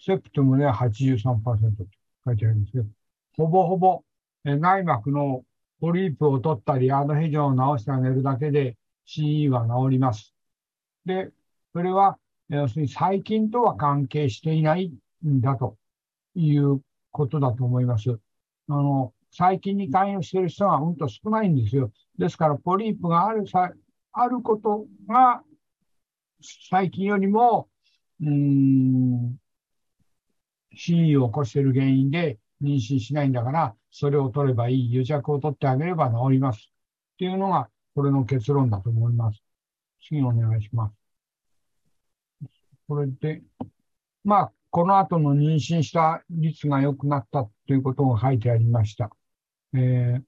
セプトムでは83%と書いてあるんですけど、ほぼほぼ、え内膜のポリープを取ったり、アドヘジョンを治してあげるだけで CE は治ります。で、それは、要するに細菌とは関係していないんだということだと思います。あの、細菌に関与している人はうんと少ないんですよ。ですから、ポリープがあるさ、あることが、細菌よりも、うん、死を起こしている原因で妊娠しないんだから、それを取ればいい、癒着を取ってあげれば治ります。っていうのが、これの結論だと思います。次お願いします。これで、まあ、この後の妊娠した率が良くなったということが書いてありました。えー、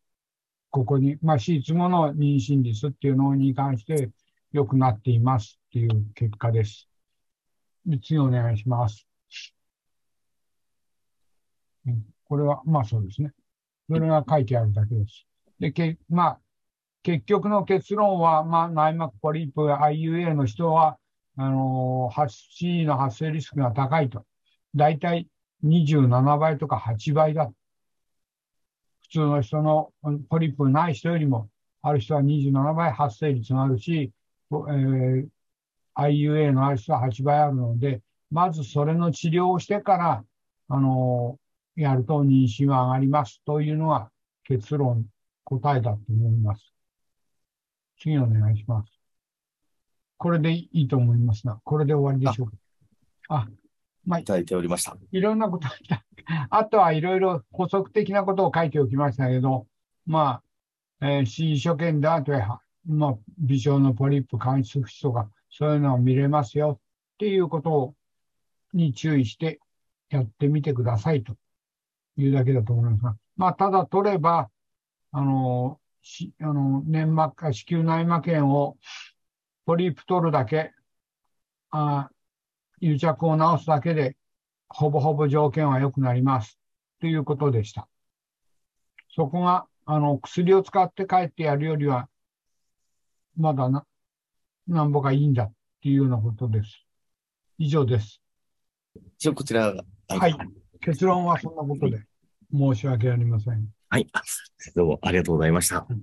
ここに、まあ、手術後の妊娠率っていうのに関して良くなっていますっていう結果です。で次お願いします。これは、まあそうですね。それが書いてあるだけです。で、けまあ、結局の結論は、まあ、内膜ポリープや IUA の人は、あのー、C の発生リスクが高いと。だいたい27倍とか8倍だ。普通の人のポリープない人よりも、ある人は27倍発生率があるし、えー、IUA のある人は8倍あるので、まずそれの治療をしてから、あの、やると妊娠は上がりますというのが結論、答えだと思います。次お願いします。これでいいと思いますが、これで終わりでしょうか。あ、まあ、いただいておりました。いろんなこと、あとはいろいろ補足的なことを書いておきましたけど、まあ、えー、C 所見だとや、まあ、微小のポリープ、間質不死とか、そういうのを見れますよっていうことをに注意してやってみてくださいと。いうだけだと思いますが、まあ、ただ取れば、あの、しあの粘膜、子宮内膜炎をポリープ取るだけ、あ癒着を治すだけで、ほぼほぼ条件は良くなります。ということでした。そこが、あの、薬を使って帰ってやるよりは、まだな、なんぼかいいんだっていうようなことです。以上です。一応こちらが、はい。結論はそんなことで申し訳ありません。はい。あどうもありがとうございましたうん。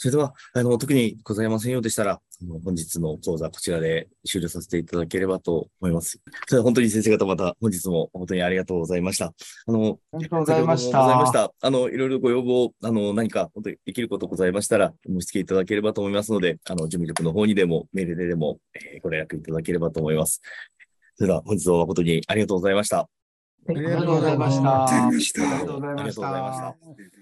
それでは、あの、特にございませんようでしたら、あの本日の講座、こちらで終了させていただければと思います。それでは本当に先生方また本日も本当にありがとうございました。あの、ありがとうございまし先ほどもございましたた。。あの、いろいろご要望、あの、何か本当にできることございましたら、申し付けいただければと思いますので、あの、事務局の方にでも、メールででも、えーご連絡いただければと思います。それでは本日は誠にありがとうございました。はいありありがとうございました。あありがとうございましたりがとうございましありがとうございましたた。